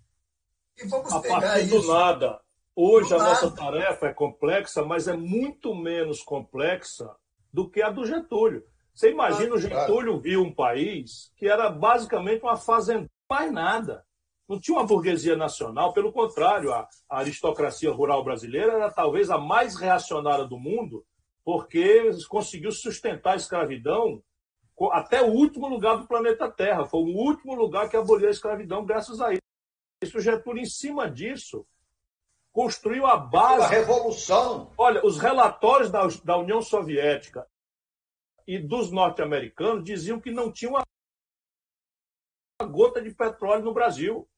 E vamos a pegar partir isso. do nada. Hoje do a nada. nossa tarefa é complexa, mas é muito menos complexa do que a do Getúlio. Você imagina o Getúlio viu um país que era basicamente uma fazenda, mais nada. Não tinha uma burguesia nacional, pelo contrário, a, a aristocracia rural brasileira era talvez a mais reacionária do mundo, porque conseguiu sustentar a escravidão até o último lugar do planeta Terra. Foi o último lugar que aboliu a escravidão graças a isso. O Getúlio, em cima disso, construiu a base. A revolução. Olha, os relatórios da, da União Soviética e dos norte-americanos diziam que não tinha uma gota de petróleo no Brasil.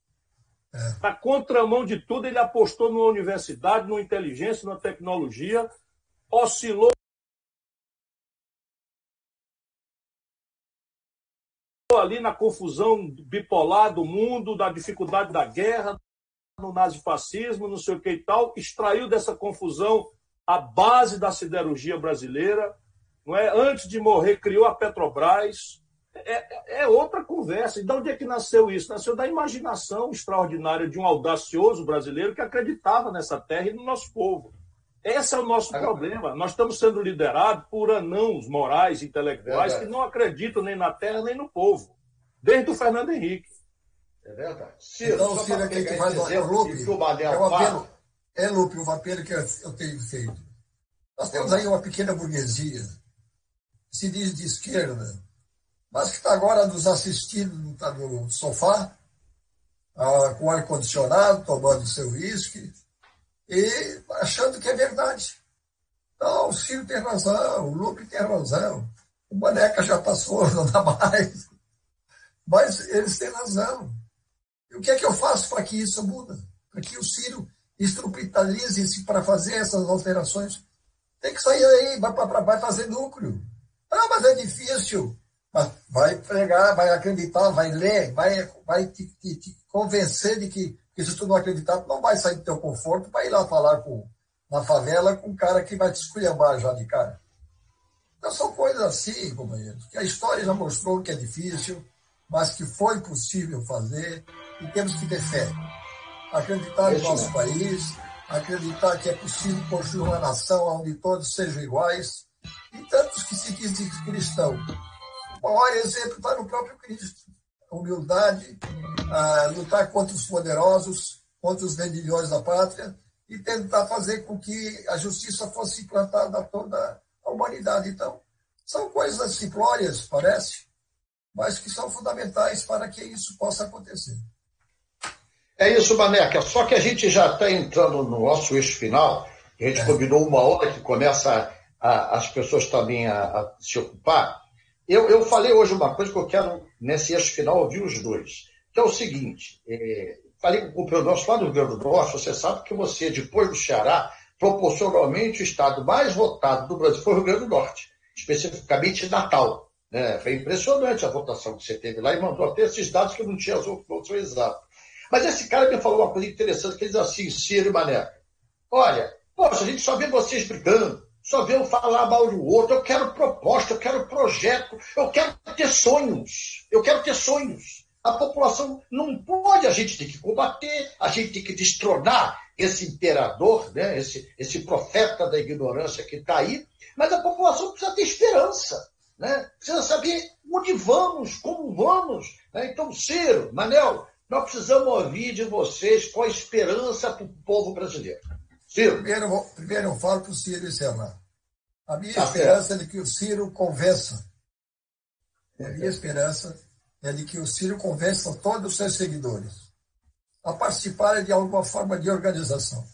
É. Na contramão de tudo, ele apostou numa universidade, numa inteligência, numa tecnologia, oscilou ali na confusão bipolar do mundo, da dificuldade da guerra, no nazifascismo, não sei o que e tal, extraiu dessa confusão a base da siderurgia brasileira, não é? Antes de morrer, criou a Petrobras. É, é, outra conversa. E de onde é que nasceu isso? Nasceu da imaginação extraordinária de um audacioso brasileiro que acreditava nessa terra e no nosso povo. Esse é o nosso problema. Nós estamos sendo liderados por anãos morais, intelectuais, que não acreditam nem na terra nem no povo. Desde o Fernando Henrique. É verdade. Ciro, então, Ciro é quem faz o Lupe. É o apelo, é, Lupe, o apelo que eu tenho feito. Nós temos aí uma pequena burguesia, se diz de esquerda, mas que está agora nos assistindo está no sofá, ah, com ar-condicionado, tomando seu uísque, e achando que é verdade. Não, o Ciro tem razão, o Lupe tem razão, o Boneca já passou, não dá mais. Mas eles têm razão. E o que é que eu faço para que isso muda? Para que o Ciro instrumentalize-se para fazer essas alterações? Tem que sair aí, vai, vai fazer núcleo. Ah, mas é difícil. Mas vai pregar, vai acreditar, vai ler, vai, vai te, te, te convencer de que, que se tu não acreditar, tu não vai sair do teu conforto para ir lá falar com, na favela com um cara que vai te esculhambar já de cara. Então são coisas assim, companheiros, que a história já mostrou que é difícil, mas que foi possível fazer e temos que ter fé. Acreditar no nosso país, acreditar que é possível construir uma nação onde todos sejam iguais e tantos que se dizem cristão. O maior exemplo está no próprio Cristo. A humildade, a lutar contra os poderosos, contra os vendilhões da pátria e tentar fazer com que a justiça fosse implantada a toda a humanidade. Então, são coisas simplórias, parece, mas que são fundamentais para que isso possa acontecer. É isso, Maneca. Só que a gente já está entrando no nosso eixo final. A gente é. combinou uma hora que começa a, as pessoas também a, a se ocupar. Eu, eu, falei hoje uma coisa que eu quero, nesse eixo final, ouvir os dois. Que é o seguinte: é, falei com o nosso lá do Rio Grande do Norte, você sabe que você, depois do Ceará, proporcionalmente o estado mais votado do Brasil foi o Rio Grande do Norte, especificamente Natal. Né? Foi impressionante a votação que você teve lá e mandou até esses dados que eu não tinha exatos. Mas esse cara me falou uma coisa interessante, que ele diz assim, Ciro e Mané, olha, poxa, a gente só vê vocês brigando, só um falar mal do outro, eu quero proposta, eu quero projeto, eu quero ter sonhos, eu quero ter sonhos. A população não pode, a gente tem que combater, a gente tem que destronar esse imperador, né, esse, esse profeta da ignorância que está aí, mas a população precisa ter esperança. Né? Precisa saber onde vamos, como vamos. Né? Então, Ciro, Manel, nós precisamos ouvir de vocês qual a esperança para o povo brasileiro. Ciro. Primeiro, primeiro eu falo para o Ciro encerrar. A minha tá esperança é de que o Ciro convença. A minha esperança é de que o Ciro convença todos os seus seguidores a participarem de alguma forma de organização,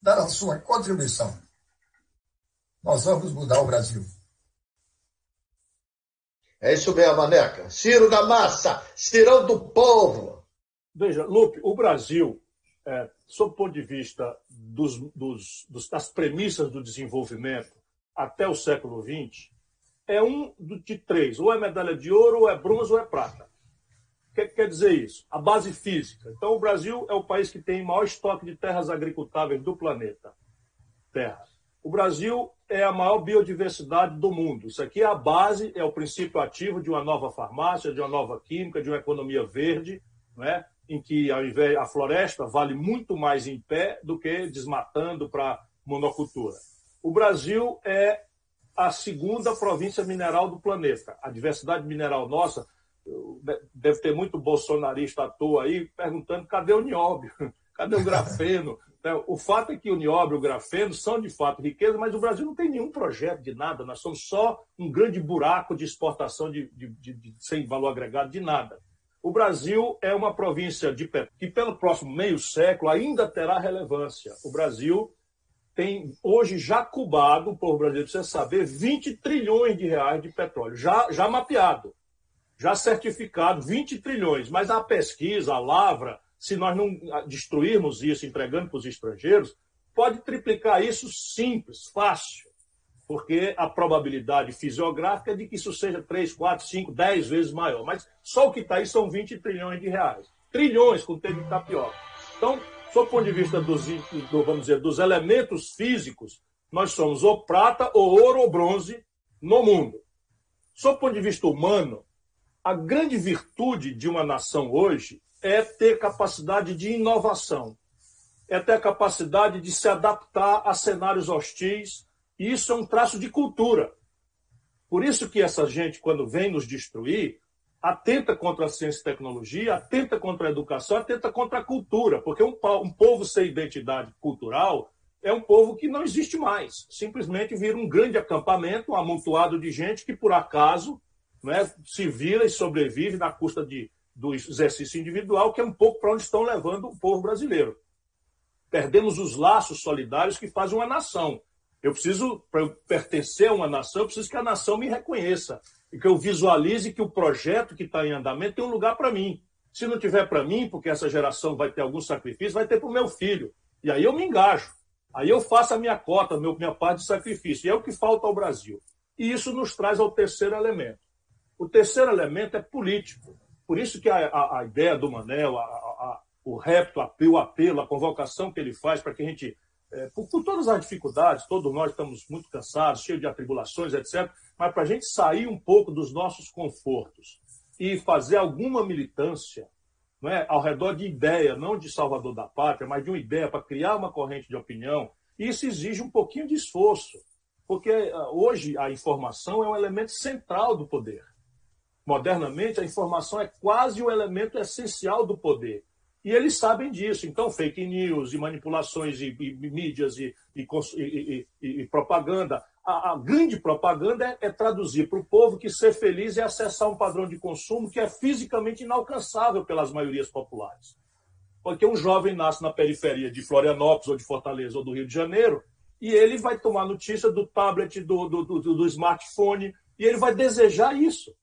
dar a sua contribuição. Nós vamos mudar o Brasil. É isso mesmo, Maneca. Ciro da massa, Cirão do povo. Veja, Lupe, o Brasil, é, sob o ponto de vista dos, dos, dos, das premissas do desenvolvimento até o século XX, é um de três: ou é medalha de ouro, ou é bronze, ou é prata. O que quer dizer isso? A base física. Então, o Brasil é o país que tem maior estoque de terras agricultáveis do planeta. Terra. O Brasil é a maior biodiversidade do mundo. Isso aqui é a base, é o princípio ativo de uma nova farmácia, de uma nova química, de uma economia verde, não é? Em que ao invés a floresta vale muito mais em pé do que desmatando para monocultura. O Brasil é a segunda província mineral do planeta. A diversidade mineral nossa deve ter muito bolsonarista à toa aí perguntando cadê o nióbio, cadê o grafeno. Né? O fato é que o nióbio e o grafeno são de fato riqueza, mas o Brasil não tem nenhum projeto de nada. Nós somos só um grande buraco de exportação de, de, de, de sem valor agregado de nada. O Brasil é uma província de que, pelo próximo meio século, ainda terá relevância. O Brasil tem hoje já cubado, o povo brasileiro precisa saber, 20 trilhões de reais de petróleo, já, já mapeado, já certificado, 20 trilhões. Mas a pesquisa, a lavra, se nós não destruirmos isso entregando para os estrangeiros, pode triplicar isso simples, fácil, porque a probabilidade fisiográfica é de que isso seja 3, 4, 5, 10 vezes maior. Mas só o que está aí são 20 trilhões de reais. Trilhões com T de tapioca. Então, sob o ponto de vista dos, do, vamos dizer, dos elementos físicos, nós somos ou prata, ou ouro, ou bronze no mundo. Sob o ponto de vista humano, a grande virtude de uma nação hoje é ter capacidade de inovação, é ter capacidade de se adaptar a cenários hostis, e isso é um traço de cultura. Por isso que essa gente, quando vem nos destruir, atenta contra a ciência e tecnologia, atenta contra a educação, atenta contra a cultura, porque um, um povo sem identidade cultural é um povo que não existe mais. Simplesmente vira um grande acampamento, um amontoado de gente que, por acaso, né, se vira e sobrevive na custa de, do exercício individual, que é um pouco para onde estão levando o povo brasileiro. Perdemos os laços solidários que fazem uma nação. Eu preciso, para eu pertencer a uma nação, eu preciso que a nação me reconheça e que eu visualize que o projeto que está em andamento tem um lugar para mim. Se não tiver para mim, porque essa geração vai ter algum sacrifício, vai ter para o meu filho. E aí eu me engajo. Aí eu faço a minha cota, a minha parte de sacrifício. E é o que falta ao Brasil. E isso nos traz ao terceiro elemento. O terceiro elemento é político. Por isso que a, a, a ideia do Manel, a, o repto, o apelo, a convocação que ele faz para que a gente, é, por, por, todas as dificuldades, todos nós estamos muito cansados, cheios de atribulações, etc., mas para a gente sair um pouco dos nossos confortos e fazer alguma militância não é, ao redor de ideia, não de salvador da pátria, mas de uma ideia para criar uma corrente de opinião, isso exige um pouquinho de esforço, porque ah, hoje a informação é um elemento central do poder. Modernamente, a informação é quase o elemento essencial do poder. E eles sabem disso. Então, fake news e manipulações e, e, e mídias e, e, propaganda. A, a, grande propaganda é, é traduzir para o povo que ser feliz é acessar um padrão de consumo que é fisicamente inalcançável pelas maiorias populares. Porque um jovem nasce na periferia de Florianópolis, ou de Fortaleza, ou do Rio de Janeiro, e ele vai tomar notícia do tablet, do, do, do, do smartphone, e ele vai desejar isso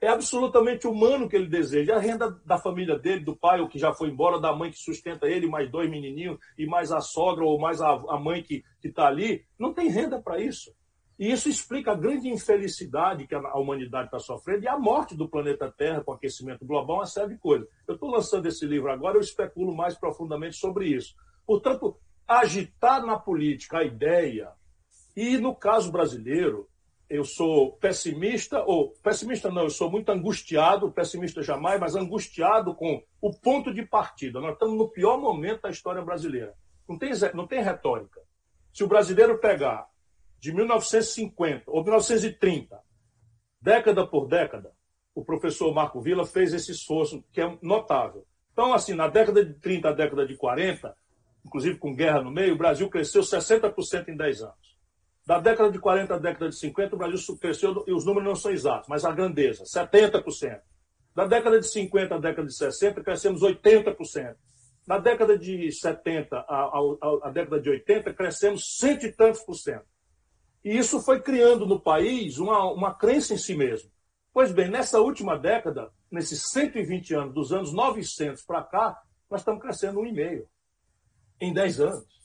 é absolutamente humano que ele deseja. A renda da família dele, do pai, o que já foi embora, da mãe que sustenta ele, mais dois menininhos, e mais a sogra ou mais a, a mãe que está ali, não tem renda para isso. E isso explica a grande infelicidade que a humanidade está sofrendo e a morte do planeta Terra com aquecimento global, uma série de coisas. Eu estou lançando esse livro agora, eu especulo mais profundamente sobre isso. Portanto, agitar na política a ideia, e no caso brasileiro, eu sou pessimista, ou pessimista não, eu sou muito angustiado, pessimista jamais, mas angustiado com o ponto de partida. Nós estamos no pior momento da história brasileira. Não tem, não tem retórica. Se o brasileiro pegar de 1950 ou 1930, década por década, o professor Marco Villa fez esse esforço que é notável. Então, assim, na década de 30 à década de 40, inclusive com guerra no meio, o Brasil cresceu 60% em 10 anos. Da década de 40 à década de 50, o Brasil cresceu, e os números não são exatos, mas a grandeza, 70%. Da década de 50 à década de 60, crescemos 80%. Na década de 70 à, à, à década de 80, crescemos cento e tantos por cento. E isso foi criando no país uma, uma crença em si mesmo. Pois bem, nessa última década, nesses 120 anos, dos anos 900 para cá, nós estamos crescendo um e meio em 10 anos.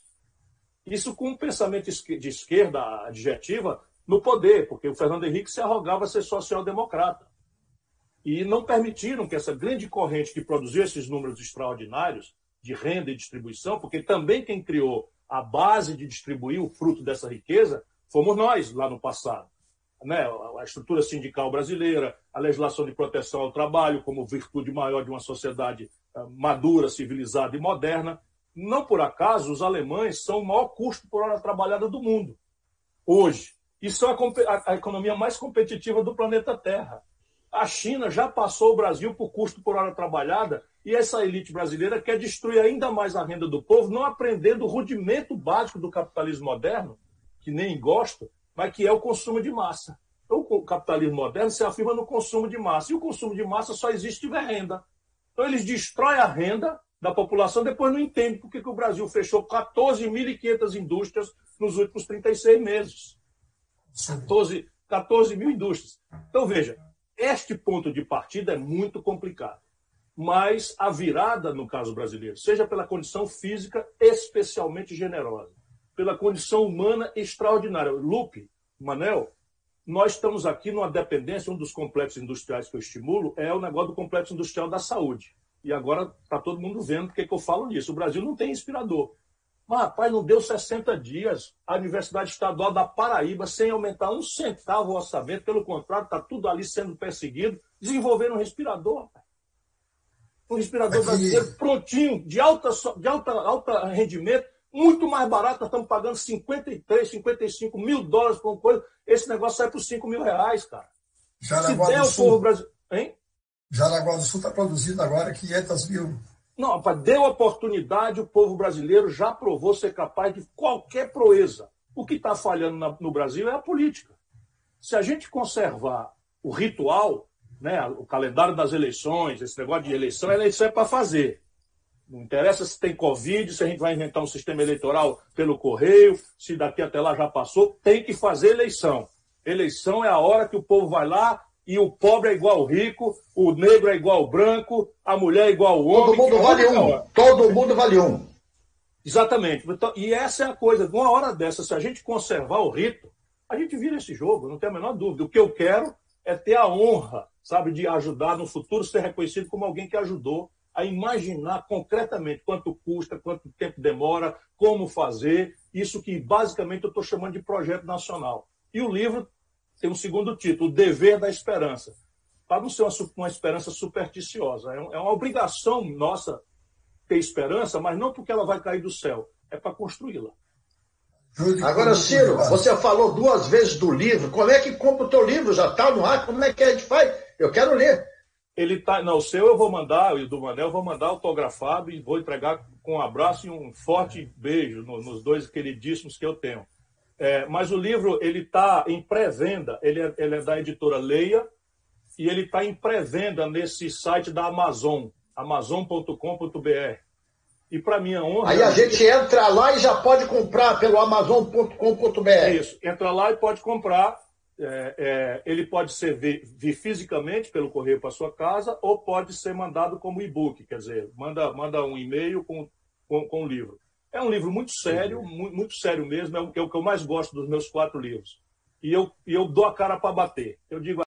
Isso com um pensamento de esquerda adjetiva no poder, porque o Fernando Henrique se arrogava ser social-democrata. E não permitiram que essa grande corrente que produziu esses números extraordinários de renda e distribuição, porque também quem criou a base de distribuir o fruto dessa riqueza fomos nós lá no passado. Né? A estrutura sindical brasileira, a legislação de proteção ao trabalho como virtude maior de uma sociedade ah, madura, civilizada e moderna, não por acaso, os alemães são o maior custo por hora trabalhada do mundo, hoje. E são a, a economia mais competitiva do planeta Terra. A China já passou o Brasil por custo por hora trabalhada e essa elite brasileira quer destruir ainda mais a renda do povo, não aprendendo o rudimento básico do capitalismo moderno, que nem gosto, mas que é o consumo de massa. O capitalismo moderno se afirma no consumo de massa. E o consumo de massa só existe se tiver renda. Então eles destroem a renda da população, depois não entende por que o Brasil fechou 14.500 indústrias nos últimos 36 meses. 14, 14 mil indústrias. Então, veja, este ponto de partida é muito complicado. mas a virada no caso brasileiro, seja pela condição física especialmente generosa, pela condição humana extraordinária. Lupe, Manel, nós estamos aqui numa dependência, um dos complexos industriais que eu estimulo é o negócio do complexo industrial da saúde. E agora está todo mundo vendo porque que eu falo nisso. O Brasil não tem inspirador. Mas, rapaz, não deu 60 dias a Universidade Estadual da Paraíba, sem aumentar um centavo o orçamento, pelo contrário, está tudo ali sendo perseguido, desenvolvendo um respirador. Um respirador brasileiro prontinho, de alta, de alta, alta rendimento, muito mais barato, nós estamos pagando 53, 55 mil dólares por uma coisa, esse negócio sai por 5 mil reais, cara. Jaraguá Se der o povo brasileiro. Hein? Jaraguá do Sul está produzindo agora 500 mil não, deu oportunidade, o povo brasileiro já provou ser capaz de qualquer proeza. O que está falhando no Brasil é a política. Se a gente conservar o ritual, né, o calendário das eleições, esse negócio de eleição, eleição é para fazer. Não interessa se tem Covid, se a gente vai inventar um sistema eleitoral pelo correio, se daqui até lá já passou, tem que fazer eleição. Eleição é a hora que o povo vai lá, e o pobre é igual ao rico, o negro é igual ao branco, a mulher é igual ao homem. Todo mundo vale um. Todo mundo vale um. Exatamente. Então, e essa é a coisa. Uma hora dessa, se a gente conservar o rito, a gente vira esse jogo, não tem a menor dúvida. O que eu quero é ter a honra, sabe, de ajudar no futuro, ser reconhecido como alguém que ajudou a imaginar concretamente quanto custa, quanto tempo demora, como fazer, isso que basicamente eu estou chamando de projeto nacional. E o livro tem um segundo título, O Dever da Esperança. Para não ser uma, uma esperança supersticiosa. É, é uma obrigação nossa ter esperança, mas não porque ela vai cair do céu, é para construí-la. Agora, Ciro, você falou duas vezes do livro. Como é que compra o teu livro? Já está no ar? Como é que a gente faz? Eu quero ler. Ele tá, não, o seu eu vou mandar, e o do Manel eu vou mandar autografado e vou entregar com um abraço e um forte beijo nos dois queridíssimos que eu tenho. É, mas o livro ele está em pré-venda, ele, é, ele é da editora Leia e ele está em pré-venda nesse site da Amazon, amazon.com.br. E para minha honra. Aí a gente entra lá e já pode comprar pelo amazon.com.br. Isso, entra lá e pode comprar. É, é, ele pode ser vir, fisicamente pelo correio para sua casa ou pode ser mandado como e-book, quer dizer, manda, manda um e-mail com, com, com o livro. É um livro muito sério, muito, muito sério mesmo, é o, é o que eu mais gosto dos meus quatro livros. E eu, e eu dou a cara para bater. Eu digo